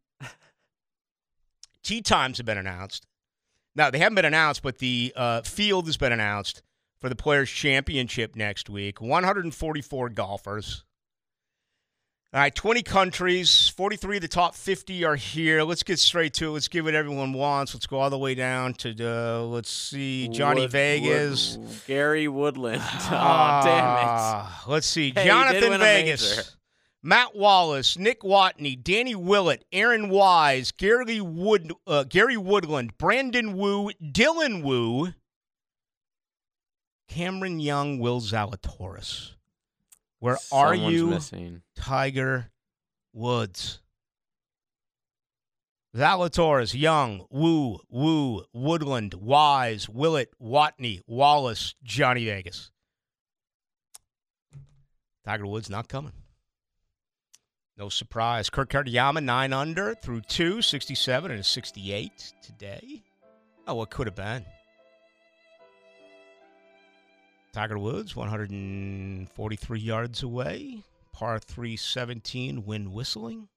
tea times have been announced. Now they haven't been announced, but the uh, field has been announced for the Players Championship next week. 144 golfers. All right, 20 countries, 43 of the top 50 are here. Let's get straight to it. Let's give what everyone wants. Let's go all the way down to, uh, let's see, Johnny Wood- Vegas. Wood- Gary Woodland. (laughs) oh, damn it. Let's see. Hey, Jhonattan Vegas. Matt Wallace, Nick Watney, Danny Willett, Aaron Wise, Gary Wood, uh, Gary Woodland, Brandon Wu, Dylan Wu, Cameron Young, Will Zalatoris. Where it. are you, Missing. Tiger Woods? Zalatoris, Young, Wu, Wu, Woodland, Wise, Willett, Watney, Wallace, Johnny Vegas. Tiger Woods not coming. No surprise. Kurt Kitayama, 9 under through 2, 67 and a 68 today. Oh, what could have been? Tiger Woods, 143 yards away. Par 317, wind whistling.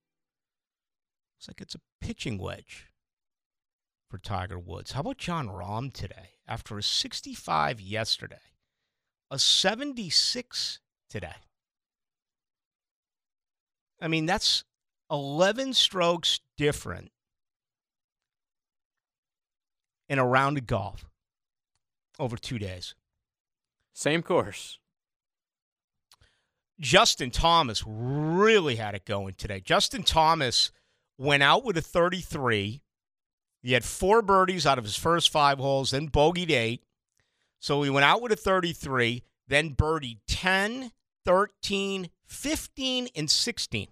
Looks like it's a pitching wedge for Tiger Woods. How about Jon Rahm today? After a 65 yesterday, a 76 today. I mean, that's 11 strokes different in a round of golf over two days. Same course. Justin Thomas really had it going today. Justin Thomas went out with a 33. He had four birdies out of his first five holes, then bogeyed eight. So he went out with a 33, then birdied 10, 13, 15, and 16.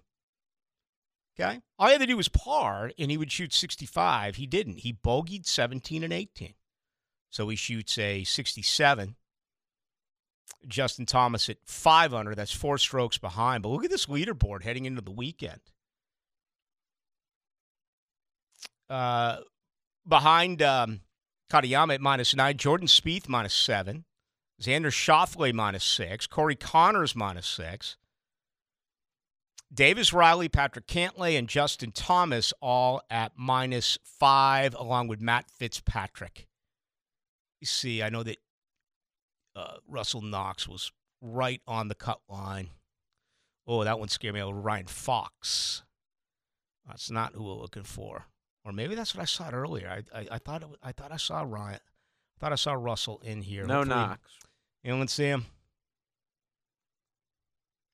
Okay? All he had to do was par, and he would shoot 65. He didn't. He bogeyed 17 and 18. So he shoots a 67. Justin Thomas at 500. That's four strokes behind. But look at this leaderboard heading into the weekend. Uh, behind um, Kitayama at minus nine, Jordan Spieth minus seven, Xander Schauffele minus six, Corey Conners minus six, Davis Riley, Patrick Cantlay, and Justin Thomas all at minus five, along with Matt Fitzpatrick. You see, I know that uh, Russell Knox was right on the cut line. Oh, that one scared me. little. Ryan Fox. That's not who we're looking for. Or maybe that's what I saw earlier. I I, I thought it, I thought I saw Ryan. I thought I saw Russell in here. No Hopefully- Knox. Anyone see him?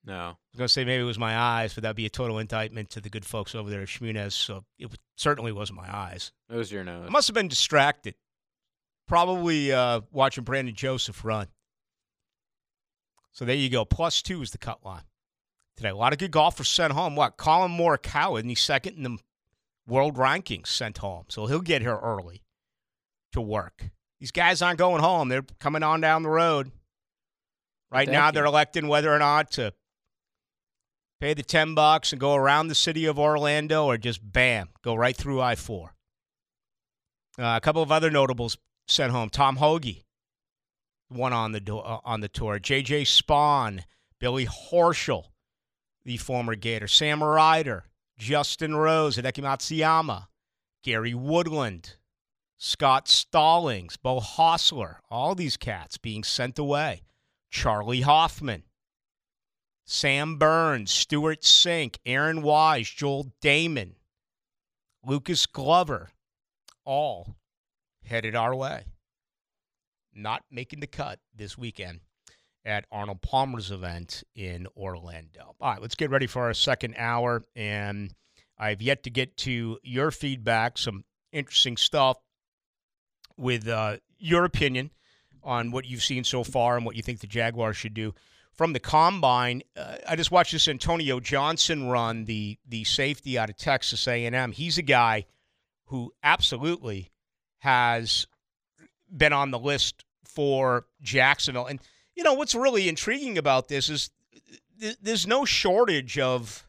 No. I was going to say maybe it was my eyes, but that'd be a total indictment to the good folks over there at Schmunez. So it certainly wasn't my eyes. It was your nose. I must have been distracted. Probably uh, watching Brandon Joseph run. So there you go. Plus two is the cut line today. A lot of good golfers sent home. What? Collin Morikawa, isn't he second in the world rankings sent home? So he'll get here early to work. These guys aren't going home. They're coming on down the road. Right Thank now, you. they're electing whether or not to pay the 10 bucks and go around the city of Orlando or just bam, go right through I 4. Uh, a couple of other notables sent home. Tom Hoge, one on the uh, on the tour. J.J. Spaun, Billy Horschel, the former Gator. Sam Ryder, Justin Rose, Hideki Matsuyama, Gary Woodland, Scott Stallings, Beau Hossler. All these cats being sent away. Charley Hoffman, Sam Burns, Stewart Cink, Aaron Wise, Joel Dahmen, Lucas Glover, all headed our way. Not making the cut this weekend at Arnold Palmer's event in Orlando. All right, let's get ready for our second hour. And I've yet to get to your feedback, some interesting stuff with uh, your opinion on what you've seen so far and what you think the Jaguars should do. From the combine, uh, I just watched this Antonio Johnson run, the the safety out of Texas A&M. He's a guy who absolutely has been on the list for Jacksonville. And you know what's really intriguing about this is th- there's no shortage of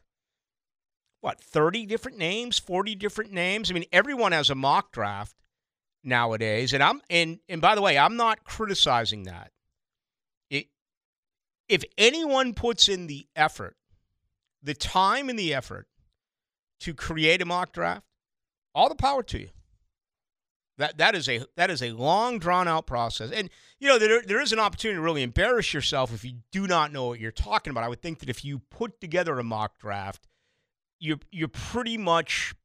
what 30 different names, 40 different names. I mean, everyone has a mock draft nowadays, and I'm and and by the way, I'm not criticizing that. It, if anyone puts in the effort, the time and the effort to create a mock draft, all the power to you. That that is a that is a long drawn out process, and you know there there is an opportunity to really embarrass yourself if you do not know what you're talking about. I would think that if you put together a mock draft, you're you're pretty much,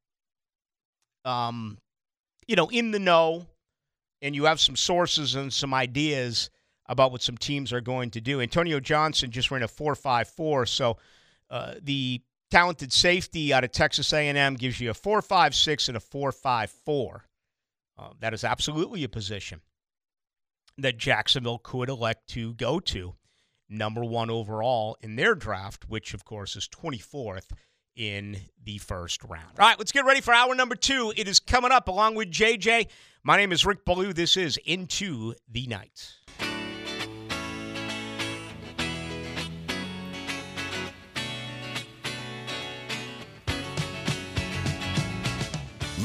um, you know, in the know, and you have some sources and some ideas about what some teams are going to do. Antonio Johnson just ran a four five four, so uh, the talented safety out of Texas A&M gives you a four five six and a four five four. Uh, that is absolutely a position that Jacksonville could elect to go to number one overall in their draft, which of course is 24th in the first round. All right, let's get ready for hour number two. It is coming up along with JJ. My name is Rick Ballou. This is Into the Night.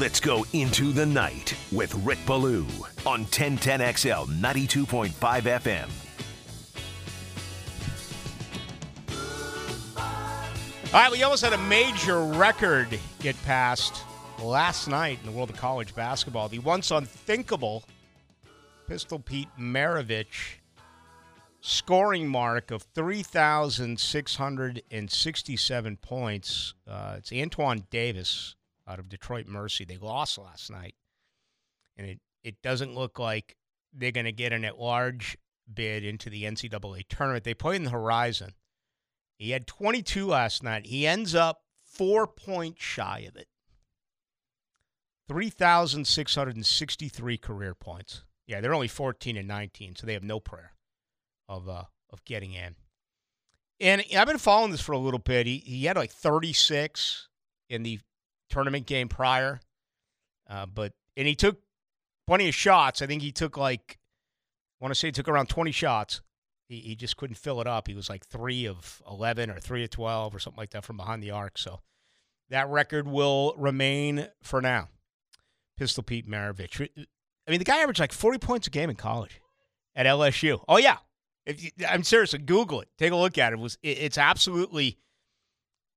Let's go into the night with Rick Ballou on 1010XL 92.5 FM. All right, we almost had a major record get passed last night in the world of college basketball. The once unthinkable Pistol Pete Maravich scoring mark of 3,667 points. Uh, it's Antoine Davis out of Detroit Mercy. They lost last night, and it, it doesn't look like they're going to get an at large bid into the NCAA tournament. They play in the Horizon. He had 22 last night. He ends up four points shy of it. 3,663 career points. Yeah, they're only 14 and 19, so they have no prayer of uh, of getting in. And I've been following this for a little bit. He, he had like 36 in the tournament game prior, uh, but and he took plenty of shots. I think he took like, I want to say he took around 20 shots. He, he just couldn't fill it up. He was like three of 11 or three of 12 or something like that from behind the arc. So that record will remain for now. Pistol Pete Maravich. I mean, the guy averaged like 40 points a game in college at LSU. Oh, yeah. If you, I'm serious. Google it. Take a look at it. it was it, It's absolutely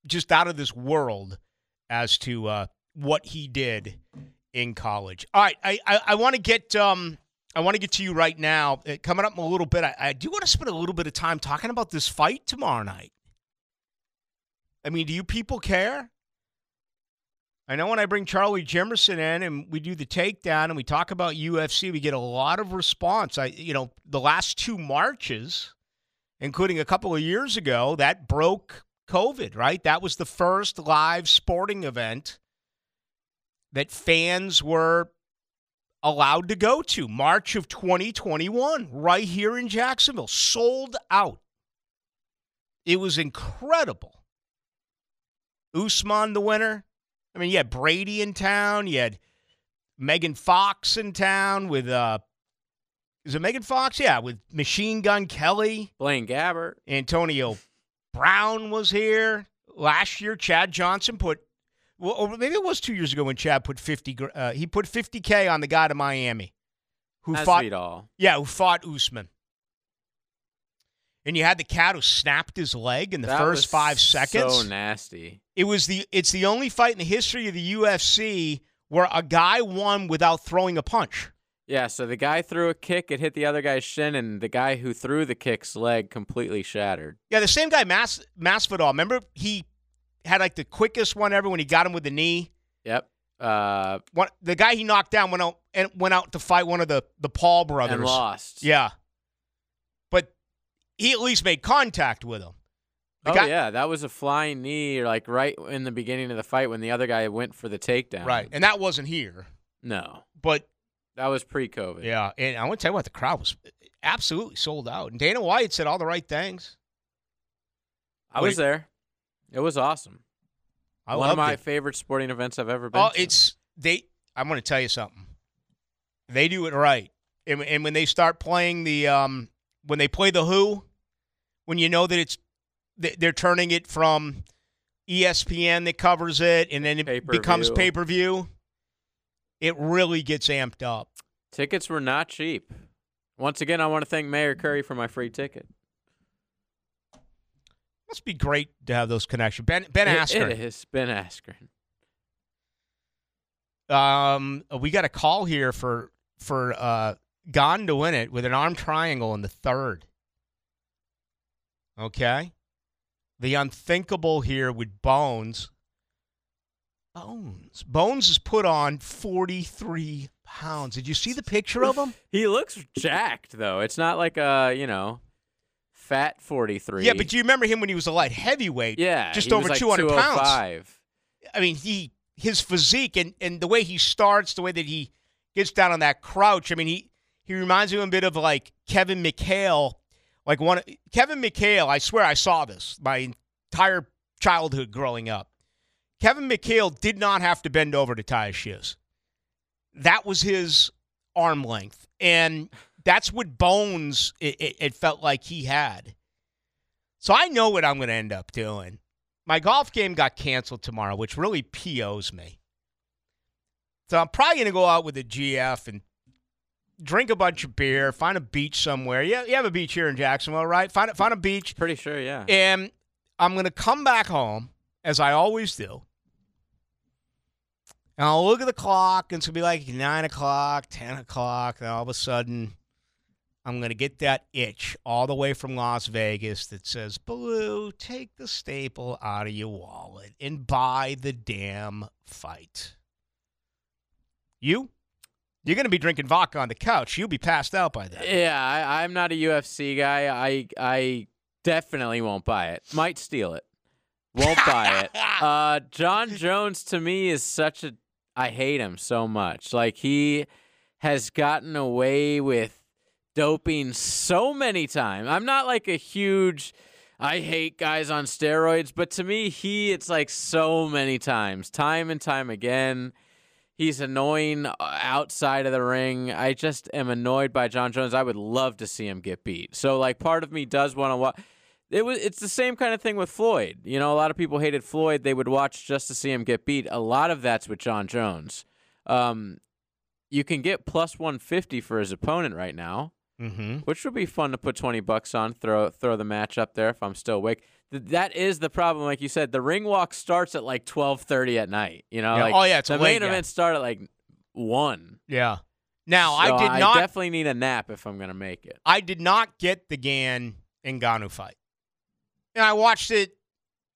just out of this world as to uh, what he did in college. All right, I I, I want to get um I want to get to you right now. Uh, coming up a little bit, I, I do want to spend a little bit of time talking about this fight tomorrow night. I mean, do you people care? I know when I bring Charlie Jimerson in and we do the takedown and we talk about UFC, we get a lot of response. I, you know, the last two marches, including a couple of years ago, that broke COVID, right? That was the first live sporting event that fans were allowed to go to. March of 2021, right here in Jacksonville, sold out. It was incredible. Usman, the winner. I mean, you had Brady in town. You had Megan Fox in town with, uh, is it Megan Fox? Yeah, with Machine Gun Kelly. Blaine Gabbert. Antonio Brown was here last year. Chad Johnson put, well, maybe it was two years ago when Chad put fifty. Uh, he put fifty k on the guy to Miami, who That's fought. all. Yeah, who fought Usman. And you had the cat who snapped his leg in the That first five seconds. So nasty. It was the it's the only fight in the history of the UFC where a guy won without throwing a punch. Yeah, so the guy threw a kick, it hit the other guy's shin, and the guy who threw the kick's leg completely shattered. Yeah, the same guy Mas Masvidal. Remember he had like the quickest one ever when he got him with the knee. Yep. Uh, One, the guy he knocked down went out and went out to fight one of the the Paul brothers. and lost. Yeah, but he at least made contact with him. The oh guy- yeah, that was a flying knee, like right in the beginning of the fight when the other guy went for the takedown. right, and that wasn't here. No, But that was pre-COVID. yeah, and I want to tell you what, the crowd was absolutely sold out. And Dana White said all the right things. I What was you- there. It was awesome. I One of my it. favorite sporting events I've ever been. Oh, to. it's they. I'm going to tell you something. They do it right, and, and when they start playing the, um, when they play the Who, when you know that it's, they- they're turning it from ESPN that covers it, and then it Pay-per-view. becomes pay per view. It really gets amped up. tickets were not cheap. Once again, I want to thank Mayor Curry for my free ticket. Must be great to have those connections. Ben Ben It- Askren. it is Ben Askren. Um, we got a call here for for uh, Gone to win it with an arm triangle in the third. Okay, the unthinkable here with Bones. Bones. Bones is put on forty three pounds. Did you see the picture of him? (laughs) He looks jacked though. It's not like a you know, fat forty three. Yeah, but do you remember him when he was a light heavyweight? yeah, just over like 200 pounds. 205. I mean, he his physique and, and the way he starts, the way that he gets down on that crouch. I mean, he he reminds me a bit of like Kevin McHale, like one Kevin McHale. I swear I saw this my entire childhood growing up. Kevin McHale did not have to bend over to tie his shoes. That was his arm length, and that's what Bones it, it, it felt like he had. So I know what I'm going to end up doing. My golf game got canceled tomorrow, which really POs me. So I'm probably going to go out with a GF and drink a bunch of beer, find a beach somewhere. Yeah, you have a beach here in Jacksonville, right? Find a, find a beach, Pretty sure, yeah. and I'm going to come back home. As I always do. And I'll look at the clock, and it's to be like 9 o'clock, 10 o'clock, and all of a sudden, I'm to get that itch all the way from Las Vegas that says, Blue, take the staple out of your wallet and buy the damn fight. You? You're to be drinking vodka on the couch. You'll be passed out by then. Yeah, I, I'm not a UFC guy. I I definitely won't buy it. Might steal it. Won't buy it. (laughs) Uh, Jon Jones to me is such a. I hate him so much. Like he has gotten away with doping so many times. I'm not like a huge. I hate guys on steroids, but to me, he it's like so many times, time and time again. He's annoying uh, outside of the ring. I just am annoyed by Jon Jones. I would love to see him get beat. So like part of me does want to watch. It was it's the same kind of thing with Floyd. You know, a lot of people hated Floyd. They would watch just to see him get beat. A lot of that's with Jon Jones. Um, you can get plus 150 for his opponent right now, Mm-hmm. which would be fun to put 20 bucks on. Throw throw the match up there if I'm still awake. Th- that is the problem, like you said. The ring walk starts at like 12:30 at night. You know, Yeah. like Oh, yeah, it's the late, main yeah. event start at like one. Yeah. Now, So I did not definitely need a nap if I'm gonna make it. I did not get the Gane and Ngannou fight. And I watched it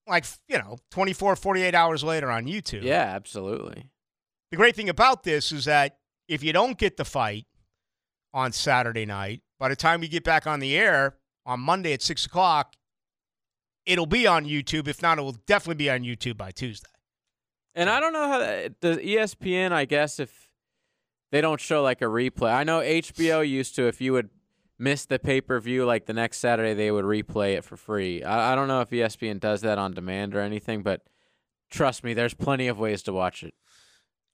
like, you know, 24, 48 hours later on YouTube. Yeah, absolutely. The great thing about this is that if you don't get the fight on Saturday night, by the time we get back on the air on Monday at 6 o'clock, it'll be on YouTube. If not, it will definitely be on YouTube by Tuesday. And I don't know how that, does E ESPN. I guess if they don't show like a replay, I know HBO used to. If you would miss the pay per view, like the next Saturday, they would replay it for free. I, I don't know if ESPN does that on demand or anything, but trust me, there's plenty of ways to watch it.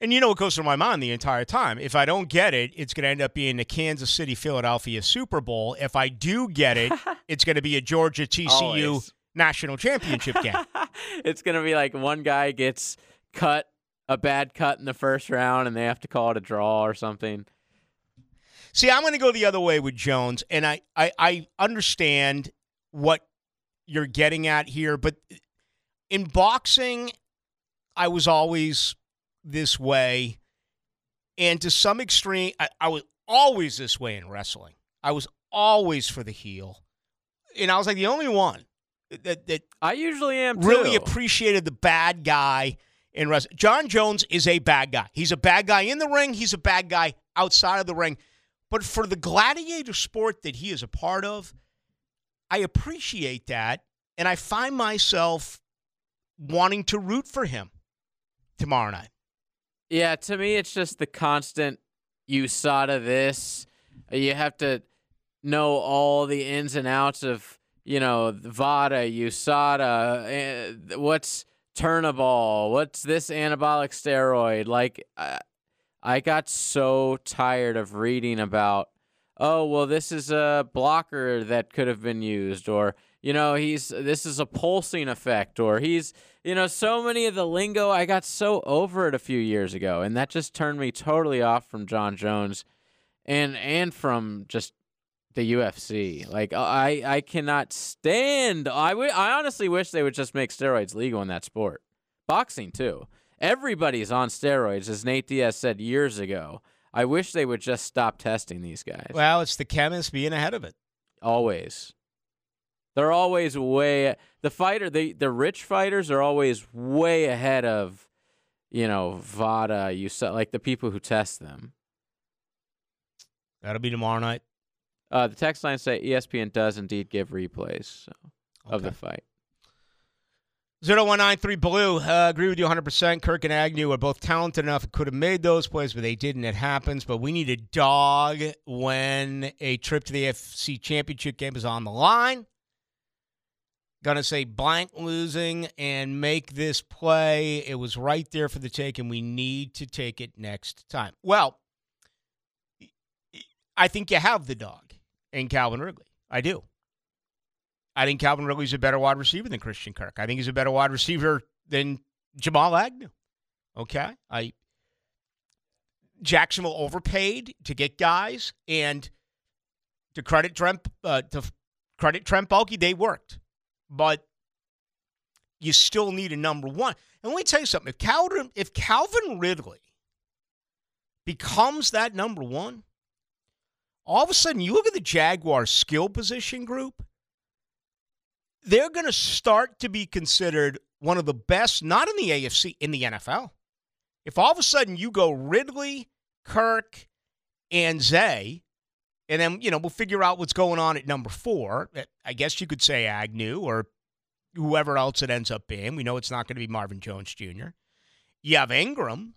And you know what goes through my mind the entire time? If I don't get it, it's going to end up being the Kansas City Philadelphia Super Bowl. If I do get it, (laughs) it's going to be a Georgia TCU national championship game. (laughs) it's gonna be like one guy gets cut a bad cut in the first round, and they have to call it a draw or something. See, I'm going to go the other way with Jones, and I, I, I understand what you're getting at here, but in boxing, I was always this way, and to some extreme, I, I was always this way in wrestling. I was always for the heel, and I was like the only one that that I usually am too. really appreciated the bad guy in wrestling. Jon Jones is a bad guy. He's a bad guy in the ring. He's a bad guy outside of the ring. But for the gladiator sport that he is a part of, I appreciate that, and I find myself wanting to root for him tomorrow night. Yeah, to me, it's just the constant USADA this. You have to know all the ins and outs of, you know, VADA, USADA, uh, what's Turinabol, what's this anabolic steroid. Like, uh, I got so tired of reading about, oh, well, this is a blocker that could have been used, or, you know, he's this is a pulsing effect, or he's, you know, so many of the lingo. I got so over it a few years ago, and that just turned me totally off from Jon Jones, and and from just the UFC. Like uh, I I cannot stand. I wi- I honestly wish they would just make steroids legal in that sport. Boxing too. Everybody's on steroids, as Nate Diaz said years ago. I wish they would just stop testing these guys. Well, it's the chemists being ahead of it. Always. They're always way the fighter the the rich fighters are always way ahead of you know Vada, you like the people who test them. That'll be tomorrow night. Uh, the text line say ESPN does indeed give replays so, of the fight. 0193 Blue. Uh, agree with you 100%. Kirk and Agnew are both talented enough. Could have made those plays, but they didn't. It happens. But we need a dog when a trip to the AFC Championship game is on the line. Gonna say blank losing and make this play. It was right there for the take, and we need to take it next time. Well, I think you have the dog in Calvin Ridley. I do. I think Calvin Ridley's a better wide receiver than Christian Kirk. I think he's a better wide receiver than Jamal Agnew. Okay, I Jacksonville overpaid to get guys, and to credit Trent, uh, to credit Trent Baalke, they worked. But you still need a number one. And let me tell you something: if Calvin, if Calvin Ridley becomes that number one, all of a sudden you look at the Jaguars skill position group, they're going to start to be considered one of the best, not in the AFC, in the NFL. If all of a sudden you go Ridley, Kirk, and Zay, and then, you know, we'll figure out what's going on at number four. I guess you could say Agnew or whoever else it ends up being. We know it's not going to be Marvin Jones Jr. You have Engram,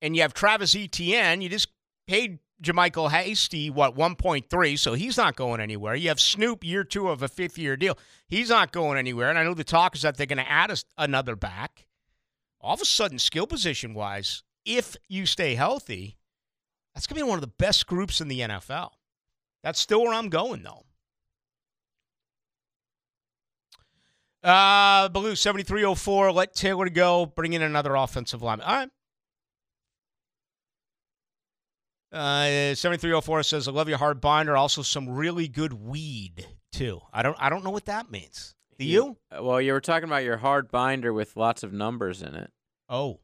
and you have Travis Etienne. You just paid JaMycal Hasty, what, 1.3, so he's not going anywhere. You have Snoop, year two of a fifth year deal. He's not going anywhere. And I know the talk is that they're going to add us another back. All of a sudden, skill position wise, if you stay healthy, that's going to be one of the best groups in the NFL. That's still where I'm going, though. Uh, Ballou, 7304, let Taylor go, bring in another offensive lineman. All right. Uh, 7304 says, I love your hard binder. Also, some really good weed, too. I don't I don't know what that means. Do you? Uh, Well, you were talking about your hard binder with lots of numbers in it. Oh.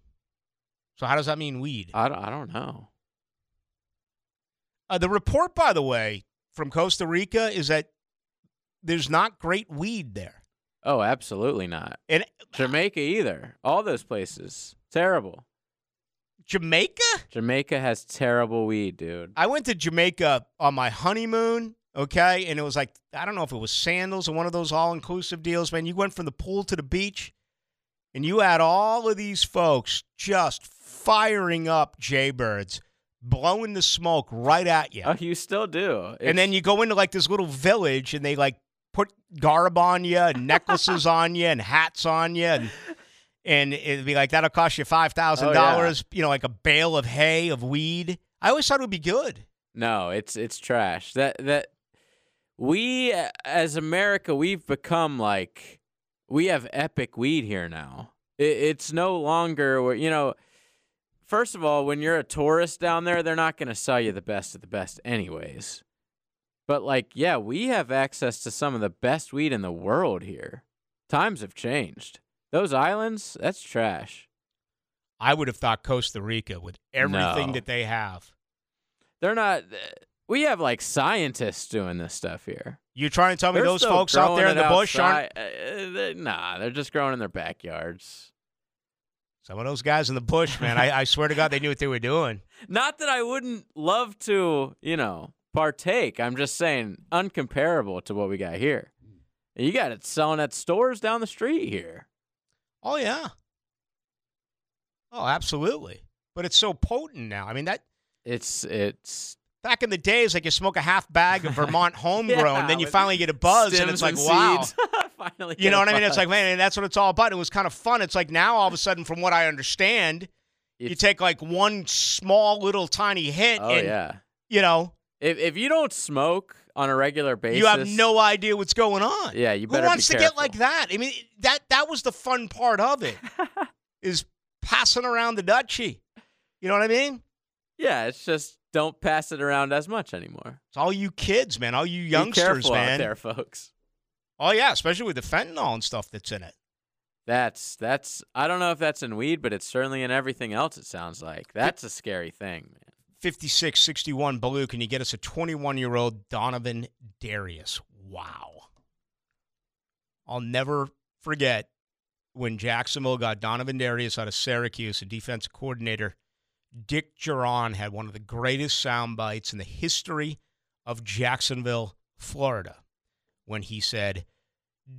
So, how does that mean weed? I don't, I don't know. Uh, the report, by the way, from Costa Rica is that there's not great weed there. Oh, absolutely not. And Jamaica either. All those places. Terrible. Jamaica? Jamaica has terrible weed, dude. I went to Jamaica on my honeymoon, okay? And it was like, I don't know if it was sandals or one of those all inclusive deals, man. You went from the pool to the beach, and you had all of these folks just firing up Jaybirds, blowing the smoke right at you. Oh, you still do. and then you go into like this little village, and they like put garb on you, and necklaces (laughs) on you, and hats on you, and and it'd be like that'll cost you five thousand Oh, dollars. You know, like a bale of hay of weed. I always thought it would be good. No, it's it's trash. That that we as America, we've become like we have epic weed here now. It, it's no longer you know. First of all, when you're a tourist down there, they're not going to sell you the best of the best, anyways. But like, yeah, we have access to some of the best weed in the world here. Times have changed. Those islands, that's trash. I would have thought Costa Rica with everything No. that they have. They're not. We have like scientists doing this stuff here. You're trying to tell me They're those folks out there in the bush aren't? Uh, they- nah, they're just growing in their backyards. Some of those guys in the bush, man. I, I swear to God, they knew what they were doing. (laughs) Not that I wouldn't love to, you know, partake. I'm just saying, uncomparable to what we got here. You got it selling at stores down the street here. Oh yeah. Oh, absolutely. But it's so potent now. I mean, that It's it's back in the days, like you smoke a half bag of Vermont (laughs) homegrown, Yeah, then you finally get a buzz, and it's like, and wow. seeds. (laughs) Finally, You know what I mean? It's like, man, and that's what it's all about. It was kind of fun. It's like now, all of a sudden, from what I understand, you take like one small little tiny hit, Oh and yeah. you know, If if you don't smoke on a regular basis, you have no idea what's going on. Yeah, you better. Who wants to get like that? I mean, that that was the fun part of it, (laughs) is passing around the Dutchie. You know what I mean? Yeah, it's just don't pass it around as much anymore. It's all you kids, man. All you youngsters, man. out there, folks. Oh yeah, especially with the fentanyl and stuff that's in it. That's that's I don't know if that's in weed, but it's certainly in everything else. It sounds like that's a scary thing, man. 56 61 Ballou. Can you get us a 21 year old Donovan Darius? Wow. I'll never forget when Jacksonville got Donovan Darius out of Syracuse, a defense coordinator. Dick Jauron had one of the greatest sound bites in the history of Jacksonville, Florida, when he said,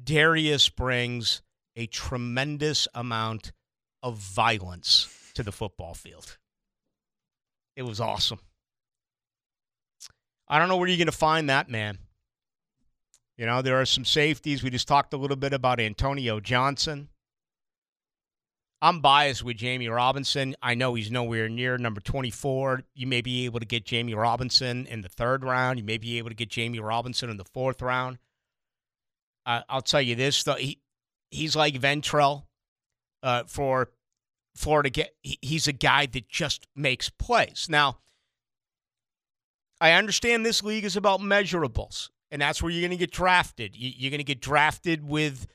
Darius brings a tremendous amount of violence to the football field. It was awesome. I don't know where you're going to find that man. You know, there are some safeties. We just talked a little bit about Antonio Johnson. I'm biased with Jammie Robinson. I know he's nowhere near number 24. You may be able to get Jammie Robinson in the third round. You may be able to get Jammie Robinson in the fourth round. Uh, I'll tell you this, though. He, he's like Ventrell uh, for Florida. get he's a guy that just makes plays. Now, I understand this league is about measurables, and that's where you're going to get drafted. You're going to get drafted with,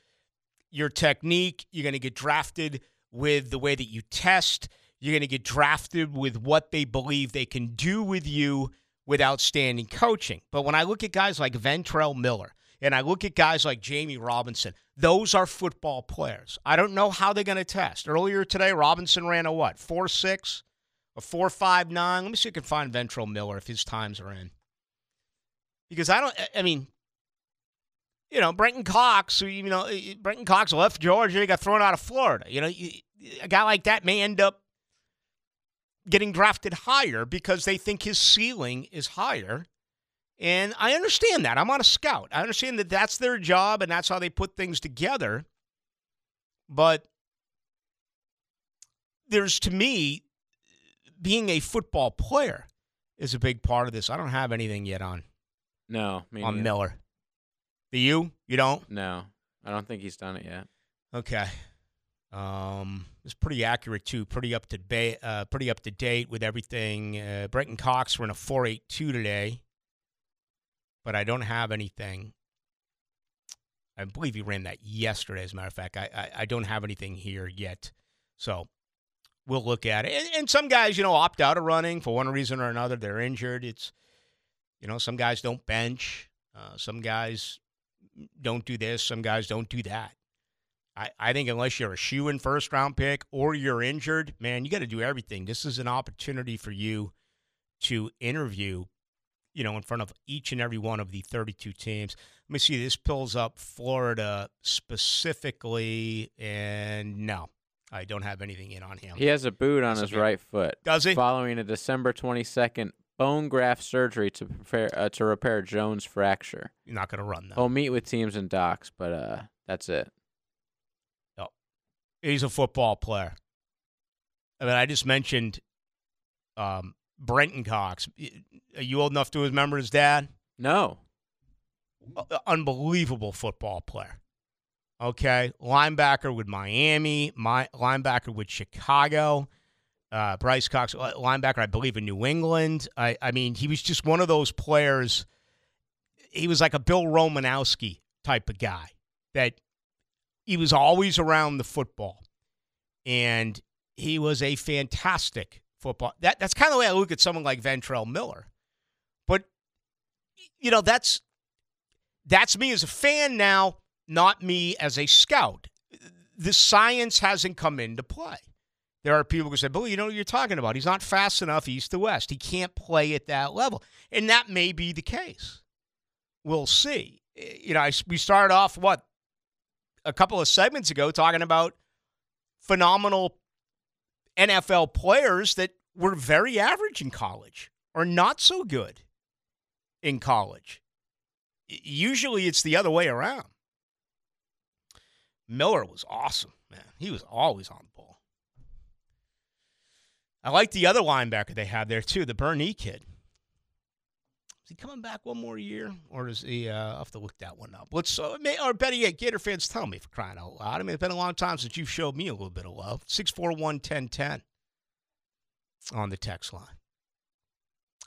your technique. You're going to get drafted with the way that you test. You're going to get drafted with what they believe they can do with you with outstanding coaching. But when I look at guys like Ventrell Miller and I look at guys like Jammie Robinson, those are football players. I don't know how they're going to test. Earlier today, Robinson ran a what? 4 6? A 4 5 9? Let me see if I can find Ventrell Miller if his times are in. Because I don't, I mean, you know, Brenton Cox, who, you know, eh, eh, Brenton Cox left Georgia, he got thrown out of Florida. You know, a guy like that may end up getting drafted higher because they think his ceiling is higher. And I understand that. I'm on a scout. I understand that that's their job and that's how they put things together. But there's, to me, being a football player is a big part of this. I don't have anything yet on, No, me on neither. Miller. Do you? You don't? No, I don't think he's done it yet. Okay. Um, it's pretty accurate too. Pretty up to ba- uh, pretty up to date with everything. Uh, Brenton Cox ran a four eight two today, but I don't have anything. I believe he ran that yesterday. As a matter of fact, I I, I don't have anything here yet, so we'll look at it. And, and some guys, you know, opt out of running for one reason or another. They're injured. It's you know, some guys don't bench. Uh, some guys don't do this. Some guys don't do that. I, I think unless you're a shoe in first round pick or you're injured, man, you got to do everything. This is an opportunity for you to interview, you know, in front of each and every one of the 32 teams. Let me see. This pulls up Florida specifically, and no, I don't have anything in on him. He has a boot on That's his right foot. Does he? Following a December 22nd bone graft surgery to prepare uh, to repair Jones fracture. You're not going to run though. He'll meet with teams and docs, but uh, that's it. He's a football player. I mean, I just mentioned um, Brenton Cox. Are you old enough to remember his dad? No, unbelievable football player. Okay, linebacker with Miami, my linebacker with Chicago. Uh, Bryce Cox, linebacker, I believe in New England. I, I mean, he was just one of those players. He was like a Bill Romanowski type of guy that he was always around the football, and he was a fantastic football. That that's kind of the way I look at someone like Ventrell Miller. You know, that's that's me as a fan now, not me as a scout. The science hasn't come into play. There are people who say, Billy, you know what you're talking about. He's not fast enough east to west. He can't play at that level. And that may be the case. We'll see. You know, I, we started off, what, a couple of segments ago talking about phenomenal NFL players that were very average in college or not so good in college. Usually it's the other way around. Miller was awesome, man. He was always on the ball. I like the other linebacker they had there too, the Burney kid. Is he coming back one more year, or is he? Uh, I'll have to look that one up. Let's, uh, may, or better yet, Gator fans, tell me for crying out loud. I mean, it's been a long time since you've showed me a little bit of love. Six four one ten ten on the text line.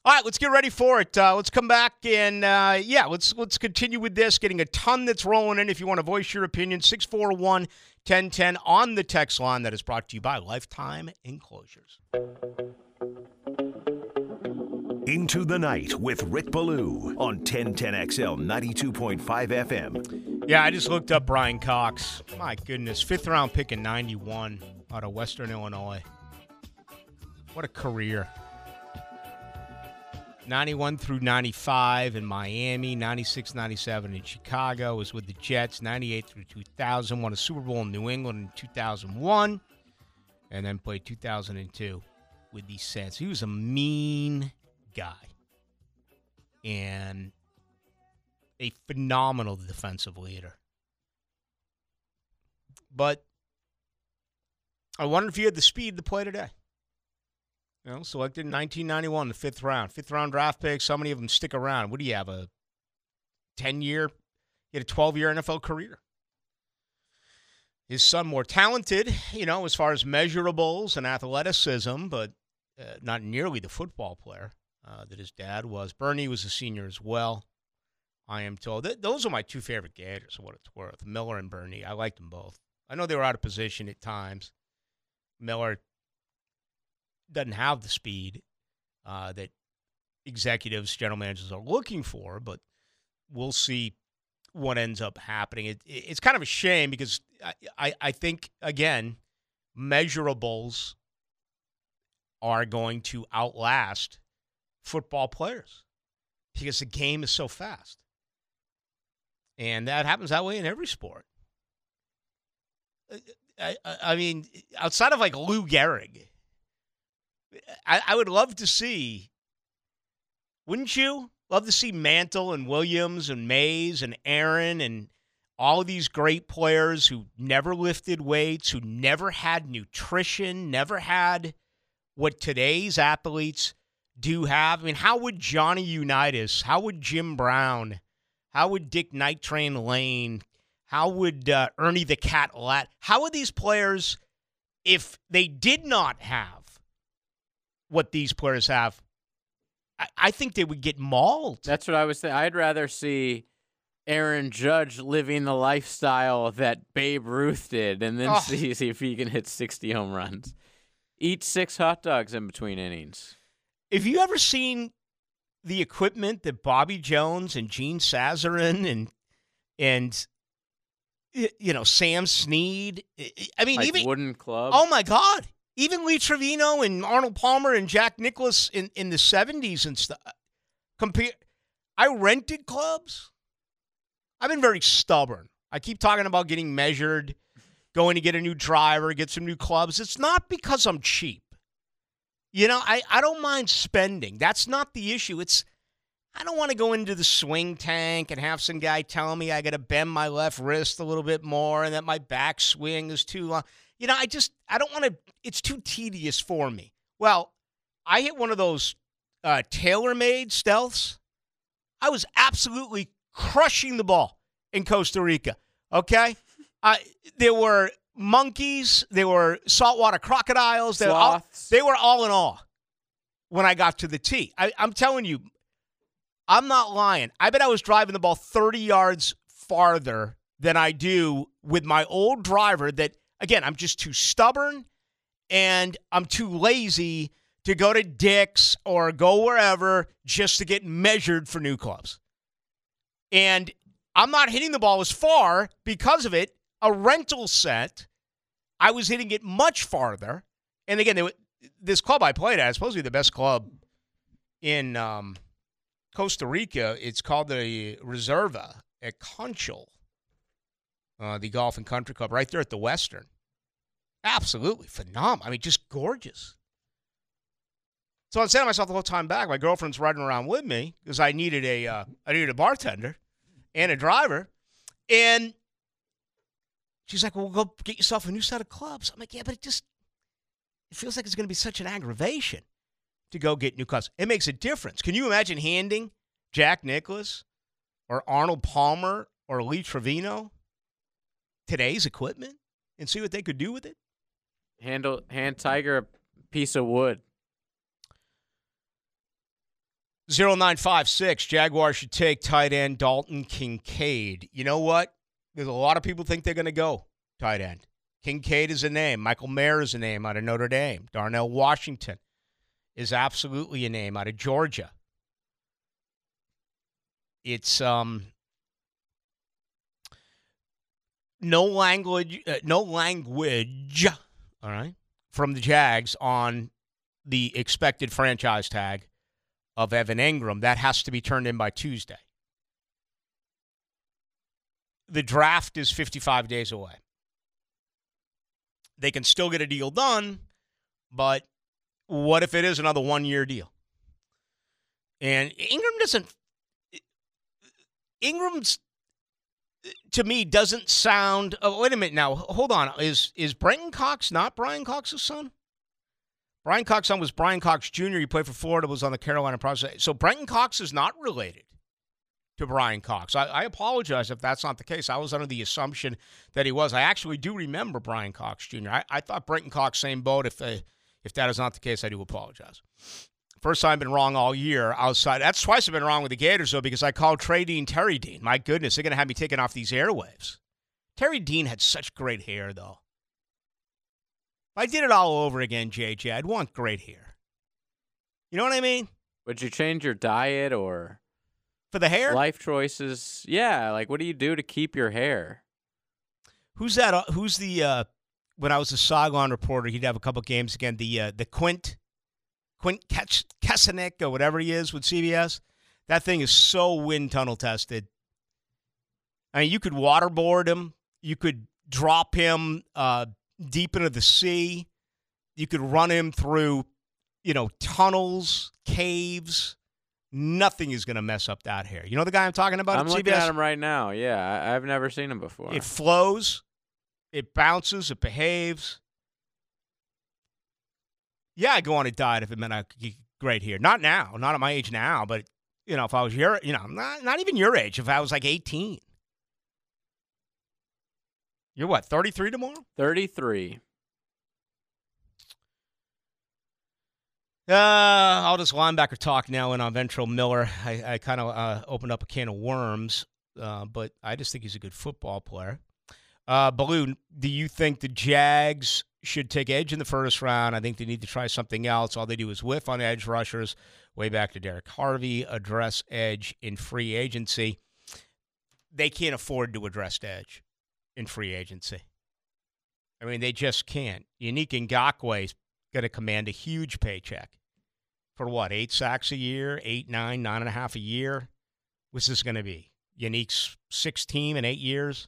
All right, let's get ready for it. Uh, let's come back and uh, yeah, let's let's continue with this. Getting a ton that's rolling in. If you want to voice your opinion, 641 1010 on the text line that is brought to you by Lifetime Enclosures. Into the Night with Rick Ballou on 1010XL 92.5 FM. Yeah, I just looked up Brian Cox. My goodness, fifth round pick in 91 out of Western Illinois. What a career. 91 through 95 in Miami, 96 97 in Chicago, was with the Jets, 98 through 2000, won a Super Bowl in New England in 2001, and then played 2002 with the Saints. He was a mean guy and a phenomenal defensive leader. But I wonder if he had the speed to play today. You know, selected in 1991, the fifth round. Fifth round draft picks, how many of them stick around? What do you have, a 10 year, he had a 12 year NFL career? His son more talented, you know, as far as measurables and athleticism, but uh, not nearly the football player uh, that his dad was. Burney was a senior as well. I am told. Th- those are my two favorite Gators, what it's worth. Miller and Burney. I like them both. I know they were out of position at times. Miller doesn't have the speed uh, that executives, general managers are looking for, but we'll see what ends up happening. It, it- it's kind of a shame because I, I, I think, again, measurables are going to outlast football players because the game is so fast. And that happens that way in every sport. I, I, I mean, outside of like Lou Gehrig, I, I would love to see, wouldn't you? Love to see Mantle and Williams and Mays and Aaron and all of these great players who never lifted weights, who never had nutrition, never had what today's athletes do have. I mean, how would Johnny Unitas, how would Jim Brown, how would Dick Night Train Lane, how would uh, Ernie the Cat Ladd, how would these players, if they did not have what these players have, I, I think they would get mauled. That's what I was saying. I'd rather see Aaron Judge living the lifestyle that Babe Ruth did and then Oh. see, see if he can hit 60 home runs. Eat six hot dogs in between innings. Have you ever seen the equipment that Bobby Jones and Gene Sarazen and and you know Sam Snead? I- mean, Like even wooden club. oh my God, even Lee Trevino and Arnold Palmer and Jack Nicklaus in in the seventies and stuff. Uh, compare, I rented clubs. I've been very stubborn. I keep talking about getting measured, going to get a new driver, get some new clubs. It's not because I'm cheap. You know, I, I don't mind spending. That's not the issue. It's I don't want to go into the swing tank and have some guy tell me I got to bend my left wrist a little bit more and that my back swing is too long. You know, I just I don't want to. It's too tedious for me. Well, I hit one of those uh, TaylorMade stealths. I was absolutely crushing the ball in Costa Rica. Okay, I there were monkeys, there were saltwater crocodiles, they were all, they were all in awe when I got to the tee. I, I'm telling you, I'm not lying. I bet I was driving the ball 30 yards farther than I do with my old driver. That again, I'm just too stubborn and I'm too lazy to go to Dick's or go wherever just to get measured for new clubs. And I'm not hitting the ball as far because of it. A rental set, I was hitting it much farther. And again, were- this club I played at is supposed to be the best club in um, Costa Rica. It's called the Reserva at Conchal, uh, the golf and country club right there at the Westin. Absolutely phenomenal. I mean, just gorgeous. So I'm saying to myself the whole time back, my girlfriend's riding around with me because I needed a uh, I needed a bartender and a driver, and she's like, "Well, go get yourself a new set of clubs." I'm like, "Yeah, but it just it feels like it's going to be such an aggravation to go get new clubs. It makes a difference. Can you imagine handing Jack Nicklaus or Arnold Palmer or Lee Trevino today's equipment and see what they could do with it?" Handle hand Tiger a piece of wood. 0956 Jaguars should take tight end Dalton Kincaid. You know what? There's a lot of people think they're going to go tight end. Kincaid is a name. Michael Mayer is a name out of Notre Dame. Darnell Washington is absolutely a name out of Georgia. It's um no language uh, no language all right from the Jags on the expected franchise tag of Evan Engram. That has to be turned in by Tuesday. The draft is 55 days away. They can still get a deal done, but what if it is another one year deal? And Engram doesn't. Engram's to me doesn't sound. Oh, wait a minute now. Hold on. Is is Brenton Cox not Brian Cox's son? Brian Cox's son was Brian Cox Jr. He played for Florida, was on the Carolina process. So Brenton Cox is not related to Brian Cox. I, I apologize if that's not the case. I was under the assumption that he was. I actually do remember Brian Cox Jr. I, I thought Brenton Cox same boat. If they, if that is not the case, I do apologize. First time I've been wrong all year outside. That's twice I've been wrong with the Gators, though, because I called Trey Dean Terry Dean. My goodness, they're going to have me taken off these airwaves. Terry Dean had such great hair, though. If I did it all over again, JJ, I'd want great hair. You know what I mean? Would you change your diet or For the hair? life choices? Yeah, like what do you do to keep your hair? Who's that? uh, Who's the? Uh, when I was a Saigon reporter, he'd have a couple games again. The uh, the Quint, Quint Kes- Kessenich or whatever he is with CBS. That thing is so wind tunnel tested. I mean, you could waterboard him. You could drop him uh, deep into the sea. You could run him through, you know, tunnels, caves. Nothing is going to mess up that hair. You know the guy I'm talking about? I'm looking CBS? at him right now. Yeah, I, I've never seen him before. It flows, it bounces, it behaves. Yeah, I'd go on a diet if it meant I could get great here. Not now, not at my age now, but you know, if I was your, you know, not not even your age. If I was like 18, you're what, 33 tomorrow? 33. Uh, I'll just linebacker talk now in on Ventrell Miller. I, I kind of uh, opened up a can of worms, uh, but I just think he's a good football player. Uh, Ballou, do you think the Jags should take edge in the first round? I think they need to try something else. All they do is whiff on edge rushers. Way back to Derrick Harvey, address edge in free agency. They can't afford to address edge in free agency. I mean, they just can't. Yannick Ngakoue's going to command a huge paycheck for what? Eight sacks a year, eight, nine, nine and a half a year. What's this going to be? Unique's sixth team in eight years.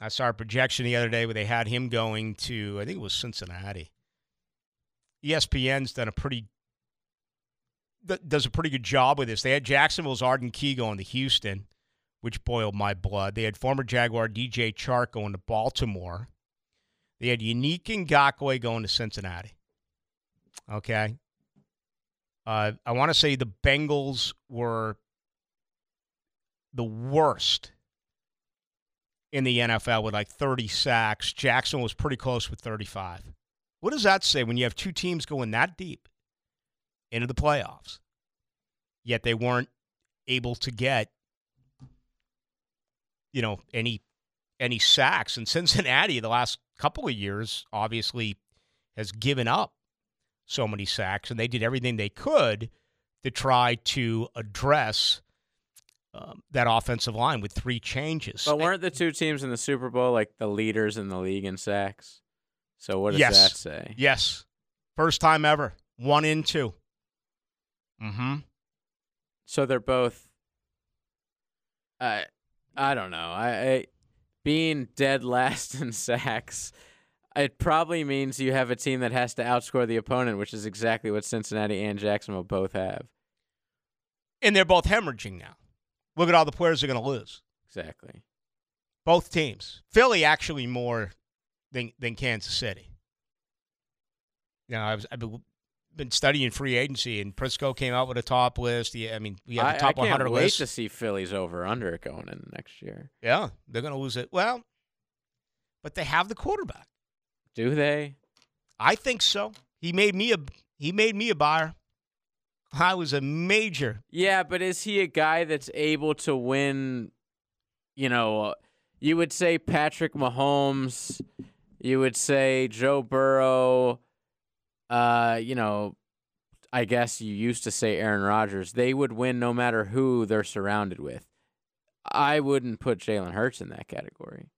I saw a projection the other day where they had him going to, I think it was Cincinnati. ESPN's done a pretty does a pretty good job with this. They had Jacksonville's Arden Key going to Houston, which boiled my blood. They had former Jaguar DJ Chark going to Baltimore. They had Yannick Ngakoue going to Cincinnati. Okay. Uh, I want to say the Bengals were the worst in the NFL with like 30 sacks. Jackson was pretty close with 35. What does that say when you have two teams going that deep into the playoffs, yet they weren't able to get, you know, any any sacks? And Cincinnati, the last couple of years, obviously has given up so many sacks, and they did everything they could to try to address um, that offensive line with three changes. But weren't the two teams in the Super Bowl like the leaders in the league in sacks? So what does Yes. that say? Yes. First time ever. One in two. Mm-hmm. So they're both. I I don't know. I, I being dead last (laughs) in sacks. It probably means you have a team that has to outscore the opponent, which is exactly what Cincinnati and Jacksonville both have. And they're both hemorrhaging now. Look at all the players they're going to lose. Exactly. Both teams. Philly actually more than than Kansas City. You know, I was, I've been, studying free agency, and Prisco came out with a top list. Yeah, I mean, we have I, the top I can't 100 wait list. to see Philly's over under going in next year. Yeah, they're going to lose it. Well, but they have the quarterback. Do they? I think so. He made me a he made me a buyer. I was a major. Yeah, but is he a guy that's able to win? You know, you would say Patrick Mahomes, you would say Joe Burrow. Uh, you know, I guess you used to say Aaron Rodgers. They would win no matter who they're surrounded with. I wouldn't put Jalen Hurts in that category.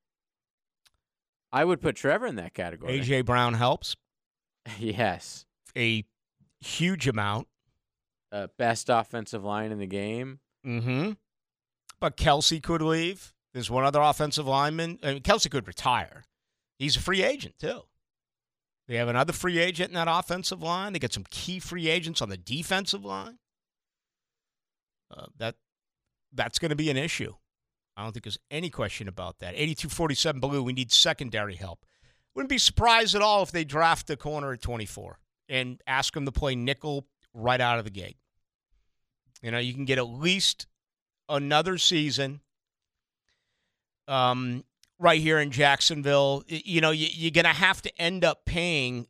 I would put Trevor in that category. AJ Brown helps (laughs) yes, a huge amount. Uh, best offensive line in the game. Mm-hmm. But Kelce could leave. There's one other offensive lineman. I mean, Kelce could retire. He's a free agent too. They have another free agent in that offensive line. They got some key free agents on the defensive line. Uh, that that's going to be an issue. I don't think there's any question about that. 82-47 Blue. We need secondary help. Wouldn't be surprised at all if they draft a corner at 24 and ask him to play nickel right out of the gate. You know, you can get at least another season um, right here in Jacksonville. You know, you, you're going to have to end up paying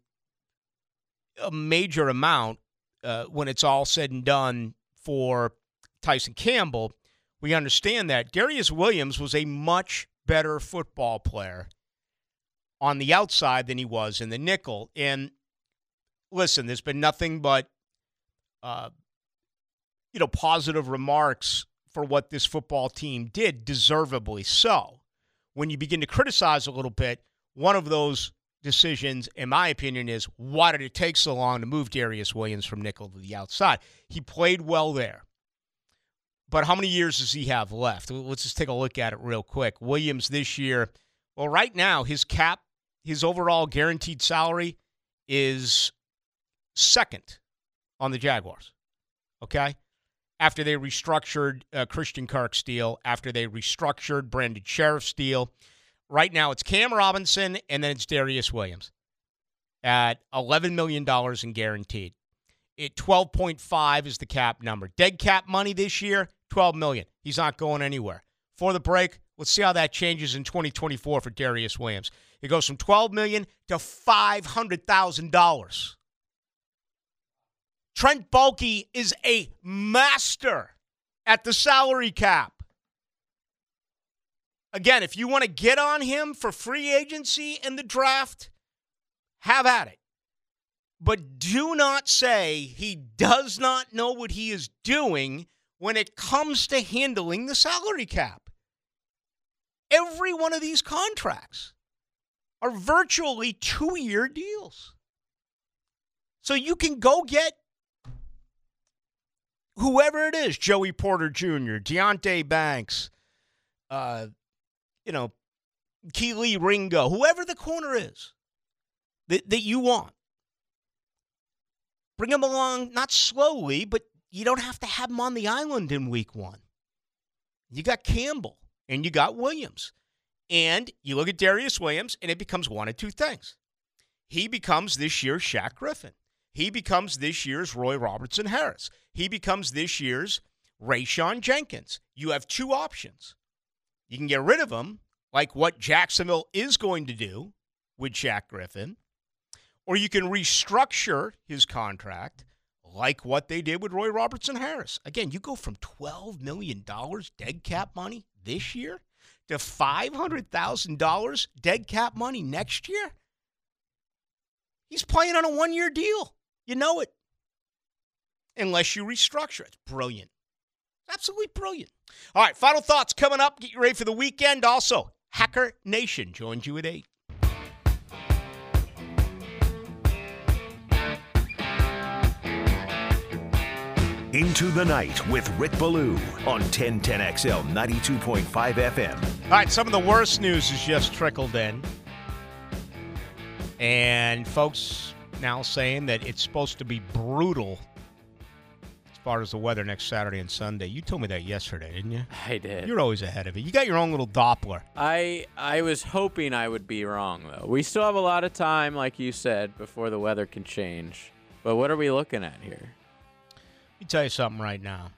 a major amount uh, when it's all said and done for Tyson Campbell, we understand that Darious Williams was a much better football player on the outside than he was in the nickel. And listen, there's been nothing but uh, you know positive remarks for what this football team did, deservedly so. When you begin to criticize a little bit, one of those decisions, in my opinion, is why did it take so long to move Darious Williams from nickel to the outside? He played well there. But how many years does he have left? Let's just take a look at it real quick. Williams this year, well, right now, his cap, his overall guaranteed salary is second on the Jaguars. Okay? After they restructured uh, Christian Kirk's deal, after they restructured Brandon Scherff's deal, right now it's Cam Robinson and then it's Darious Williams at $11 million in guaranteed. It 12.5 is the cap number. Dead cap money this year, 12 million. He's not going anywhere. For the break, let's see how that changes in 2024 for Darious Williams. It goes from 12 million to $500,000. Trent Baalke is a master at the salary cap. Again, if you want to get on him for free agency in the draft, have at it. But do not say he does not know what he is doing when it comes to handling the salary cap. Every one of these contracts are virtually two year deals. So you can go get whoever it is Joey Porter Jr., Deonte Banks, uh, you know, Kelee Ringo, whoever the corner is that, that you want. Bring them along, not slowly, but you don't have to have them on the island in week one. You got Campbell and you got Williams. And you look at Darious Williams, and it becomes one of two things. He becomes this year's Shaq Griffin. He becomes this year's Roy Robertson Harris. He becomes this year's Rayshawn Jenkins. You have two options. You can get rid of him, like what Jacksonville is going to do with Shaq Griffin, or you can restructure his contract like what they did with Roy Robertson Harris. Again, you go from $12 million dead cap money this year to $500,000 dead cap money next year. He's playing on a one year deal. You know it. Unless you restructure. It's brilliant. Absolutely brilliant. All right, final thoughts coming up. Get you ready for the weekend. Also, Hacker Nation joins you at 8. Into the night with Rick Ballou on 1010XL 92.5 FM. All right, some of the worst news has just trickled in. And folks now saying that it's supposed to be brutal as far as the weather next Saturday and Sunday. You told me that yesterday, didn't you? I did. You're always ahead of it. You got your own little Doppler. I I was hoping I would be wrong though. We still have a lot of time, like you said, before the weather can change. But what are we looking at here? Let me tell you something right now.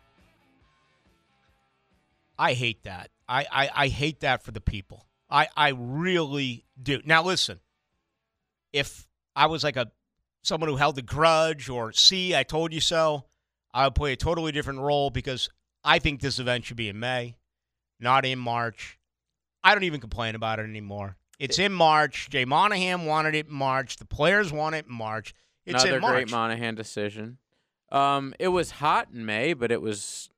I hate that. I, I, I hate that for the people. I, I really do. Now listen, if I was like a someone who held a grudge or see, I told you so, I would play a totally different role because I think this event should be in May, not in March. I don't even complain about it anymore. It's in March. Jay Monahan wanted it in March. The players want it in March. It's Another in March. great Monahan decision. Um, it was hot in May, but it was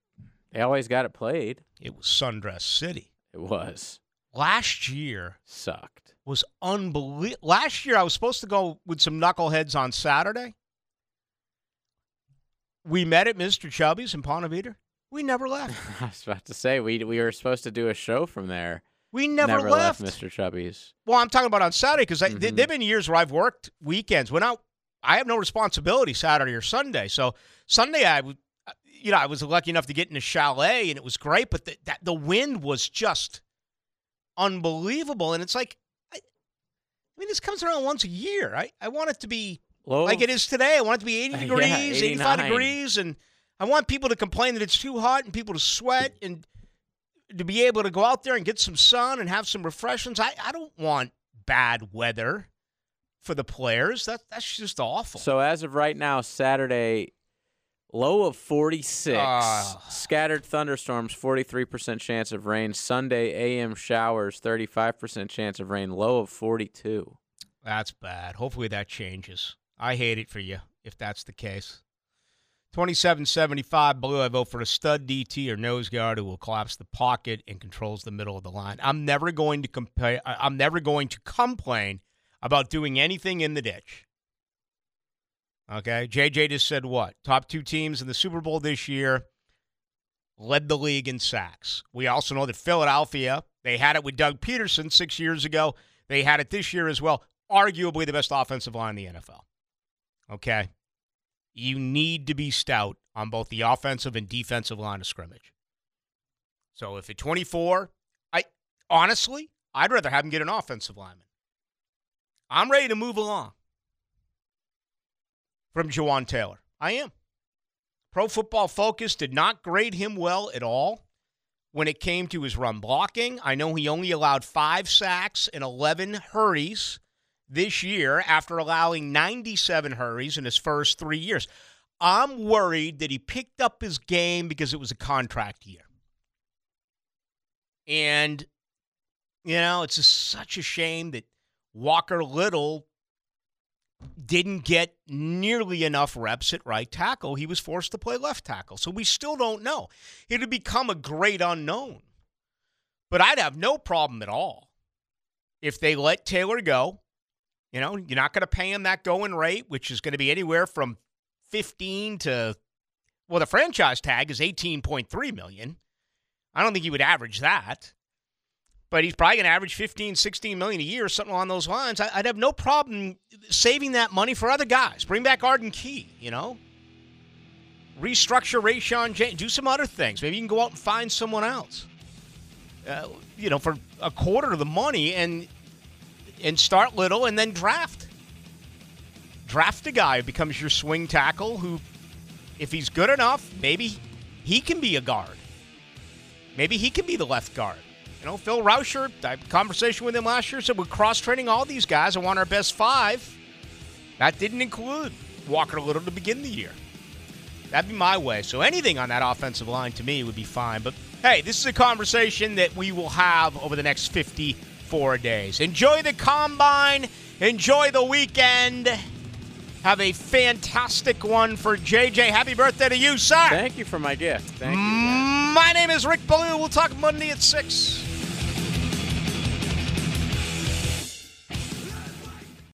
they always got it played. it was Sundress City. It was Last year, sucked. Was unbelievable. Last year, I was supposed to go with some knuckleheads on Saturday. We met at Mr. Chubby's in Ponte Vedra. We never left. (laughs) I was about to say we we were supposed to do a show from there. We never, left. Mr. Chubby's. Well, I'm talking about on Saturday because Mhm. there have been years where I've worked weekends. When I, I have no responsibility Saturday or Sunday. So Sunday, I would, you know, I was lucky enough to get in a chalet and it was great. But the, that the wind was just unbelievable, and it's like, I, mean, this comes around once a year. I, I want it to be Low like it is today. I want it to be 80 (laughs) Yeah, degrees, 85 degrees, and I want people to complain that it's too hot and people to sweat and to be able to go out there and get some sun and have some refreshments. I, I don't want bad weather for the players. That that's just awful. So as of right now, Saturday, Low of 46. Ah. Scattered thunderstorms, 43% chance of rain. Sunday, AM showers, 35% chance of rain. Low of 42. That's bad. Hopefully that changes. I hate it for you if that's the case. 2775 blue. I vote for a stud DT or nose guard who will collapse the pocket and controls the middle of the line. I'm never going to compare. I'm never going to complain about doing anything in the ditch. Okay, JJ just said what? Top two teams in the Super Bowl this year led the league in sacks. We also know that Philadelphia, they had it with Doug Pederson six years ago. They had it this year as well. Arguably the best offensive line in the NFL. Okay. You need to be stout on both the offensive and defensive line of scrimmage. So if at 24, I honestly, I'd rather have him get an offensive lineman. I'm ready to move along from Jawaan Taylor. I am. Pro Football Focus did not grade him well at all when it came to his run blocking. I know he only allowed five sacks and 11 hurries this year after allowing 97 hurries in his first three years. I'm worried that he picked up his game because it was a contract year. And, you know, it's such a shame that Walker Little didn't get nearly enough reps at right tackle. He was forced to play left tackle. So we still don't know. It had become a great unknown. But I'd have no problem at all if they let Taylor go. You know, you're not going to pay him that going rate, which is going to be anywhere from 15 to well, the franchise tag is 18.3 million. I don't think he would average that but he's probably going to average 15, 16 million a year, or something along those lines. I, would have no problem saving that money for other guys. Bring back Arden Key, you know? Restructure Rayshawn James. Do some other things. Maybe you can go out and find someone else. Uh, you know, for a quarter of the money and and start little and then draft. Draft a guy who becomes your swing tackle who, if he's good enough, maybe he can be a guard. Maybe he can be the left guard. You know, Phil Rauscher, I had a conversation with him last year, said we're cross training all these guys. I want our best five. That didn't include Walker a Little to begin the year. That'd be my way. So anything on that offensive line to me would be fine. But hey, this is a conversation that we will have over the next 54 days. Enjoy the combine. Enjoy the weekend. Have a fantastic one for JJ. Happy birthday to you, sir. Thank you for my gift. Thank you. My name is Rick Ballou. We'll talk Monday at 6.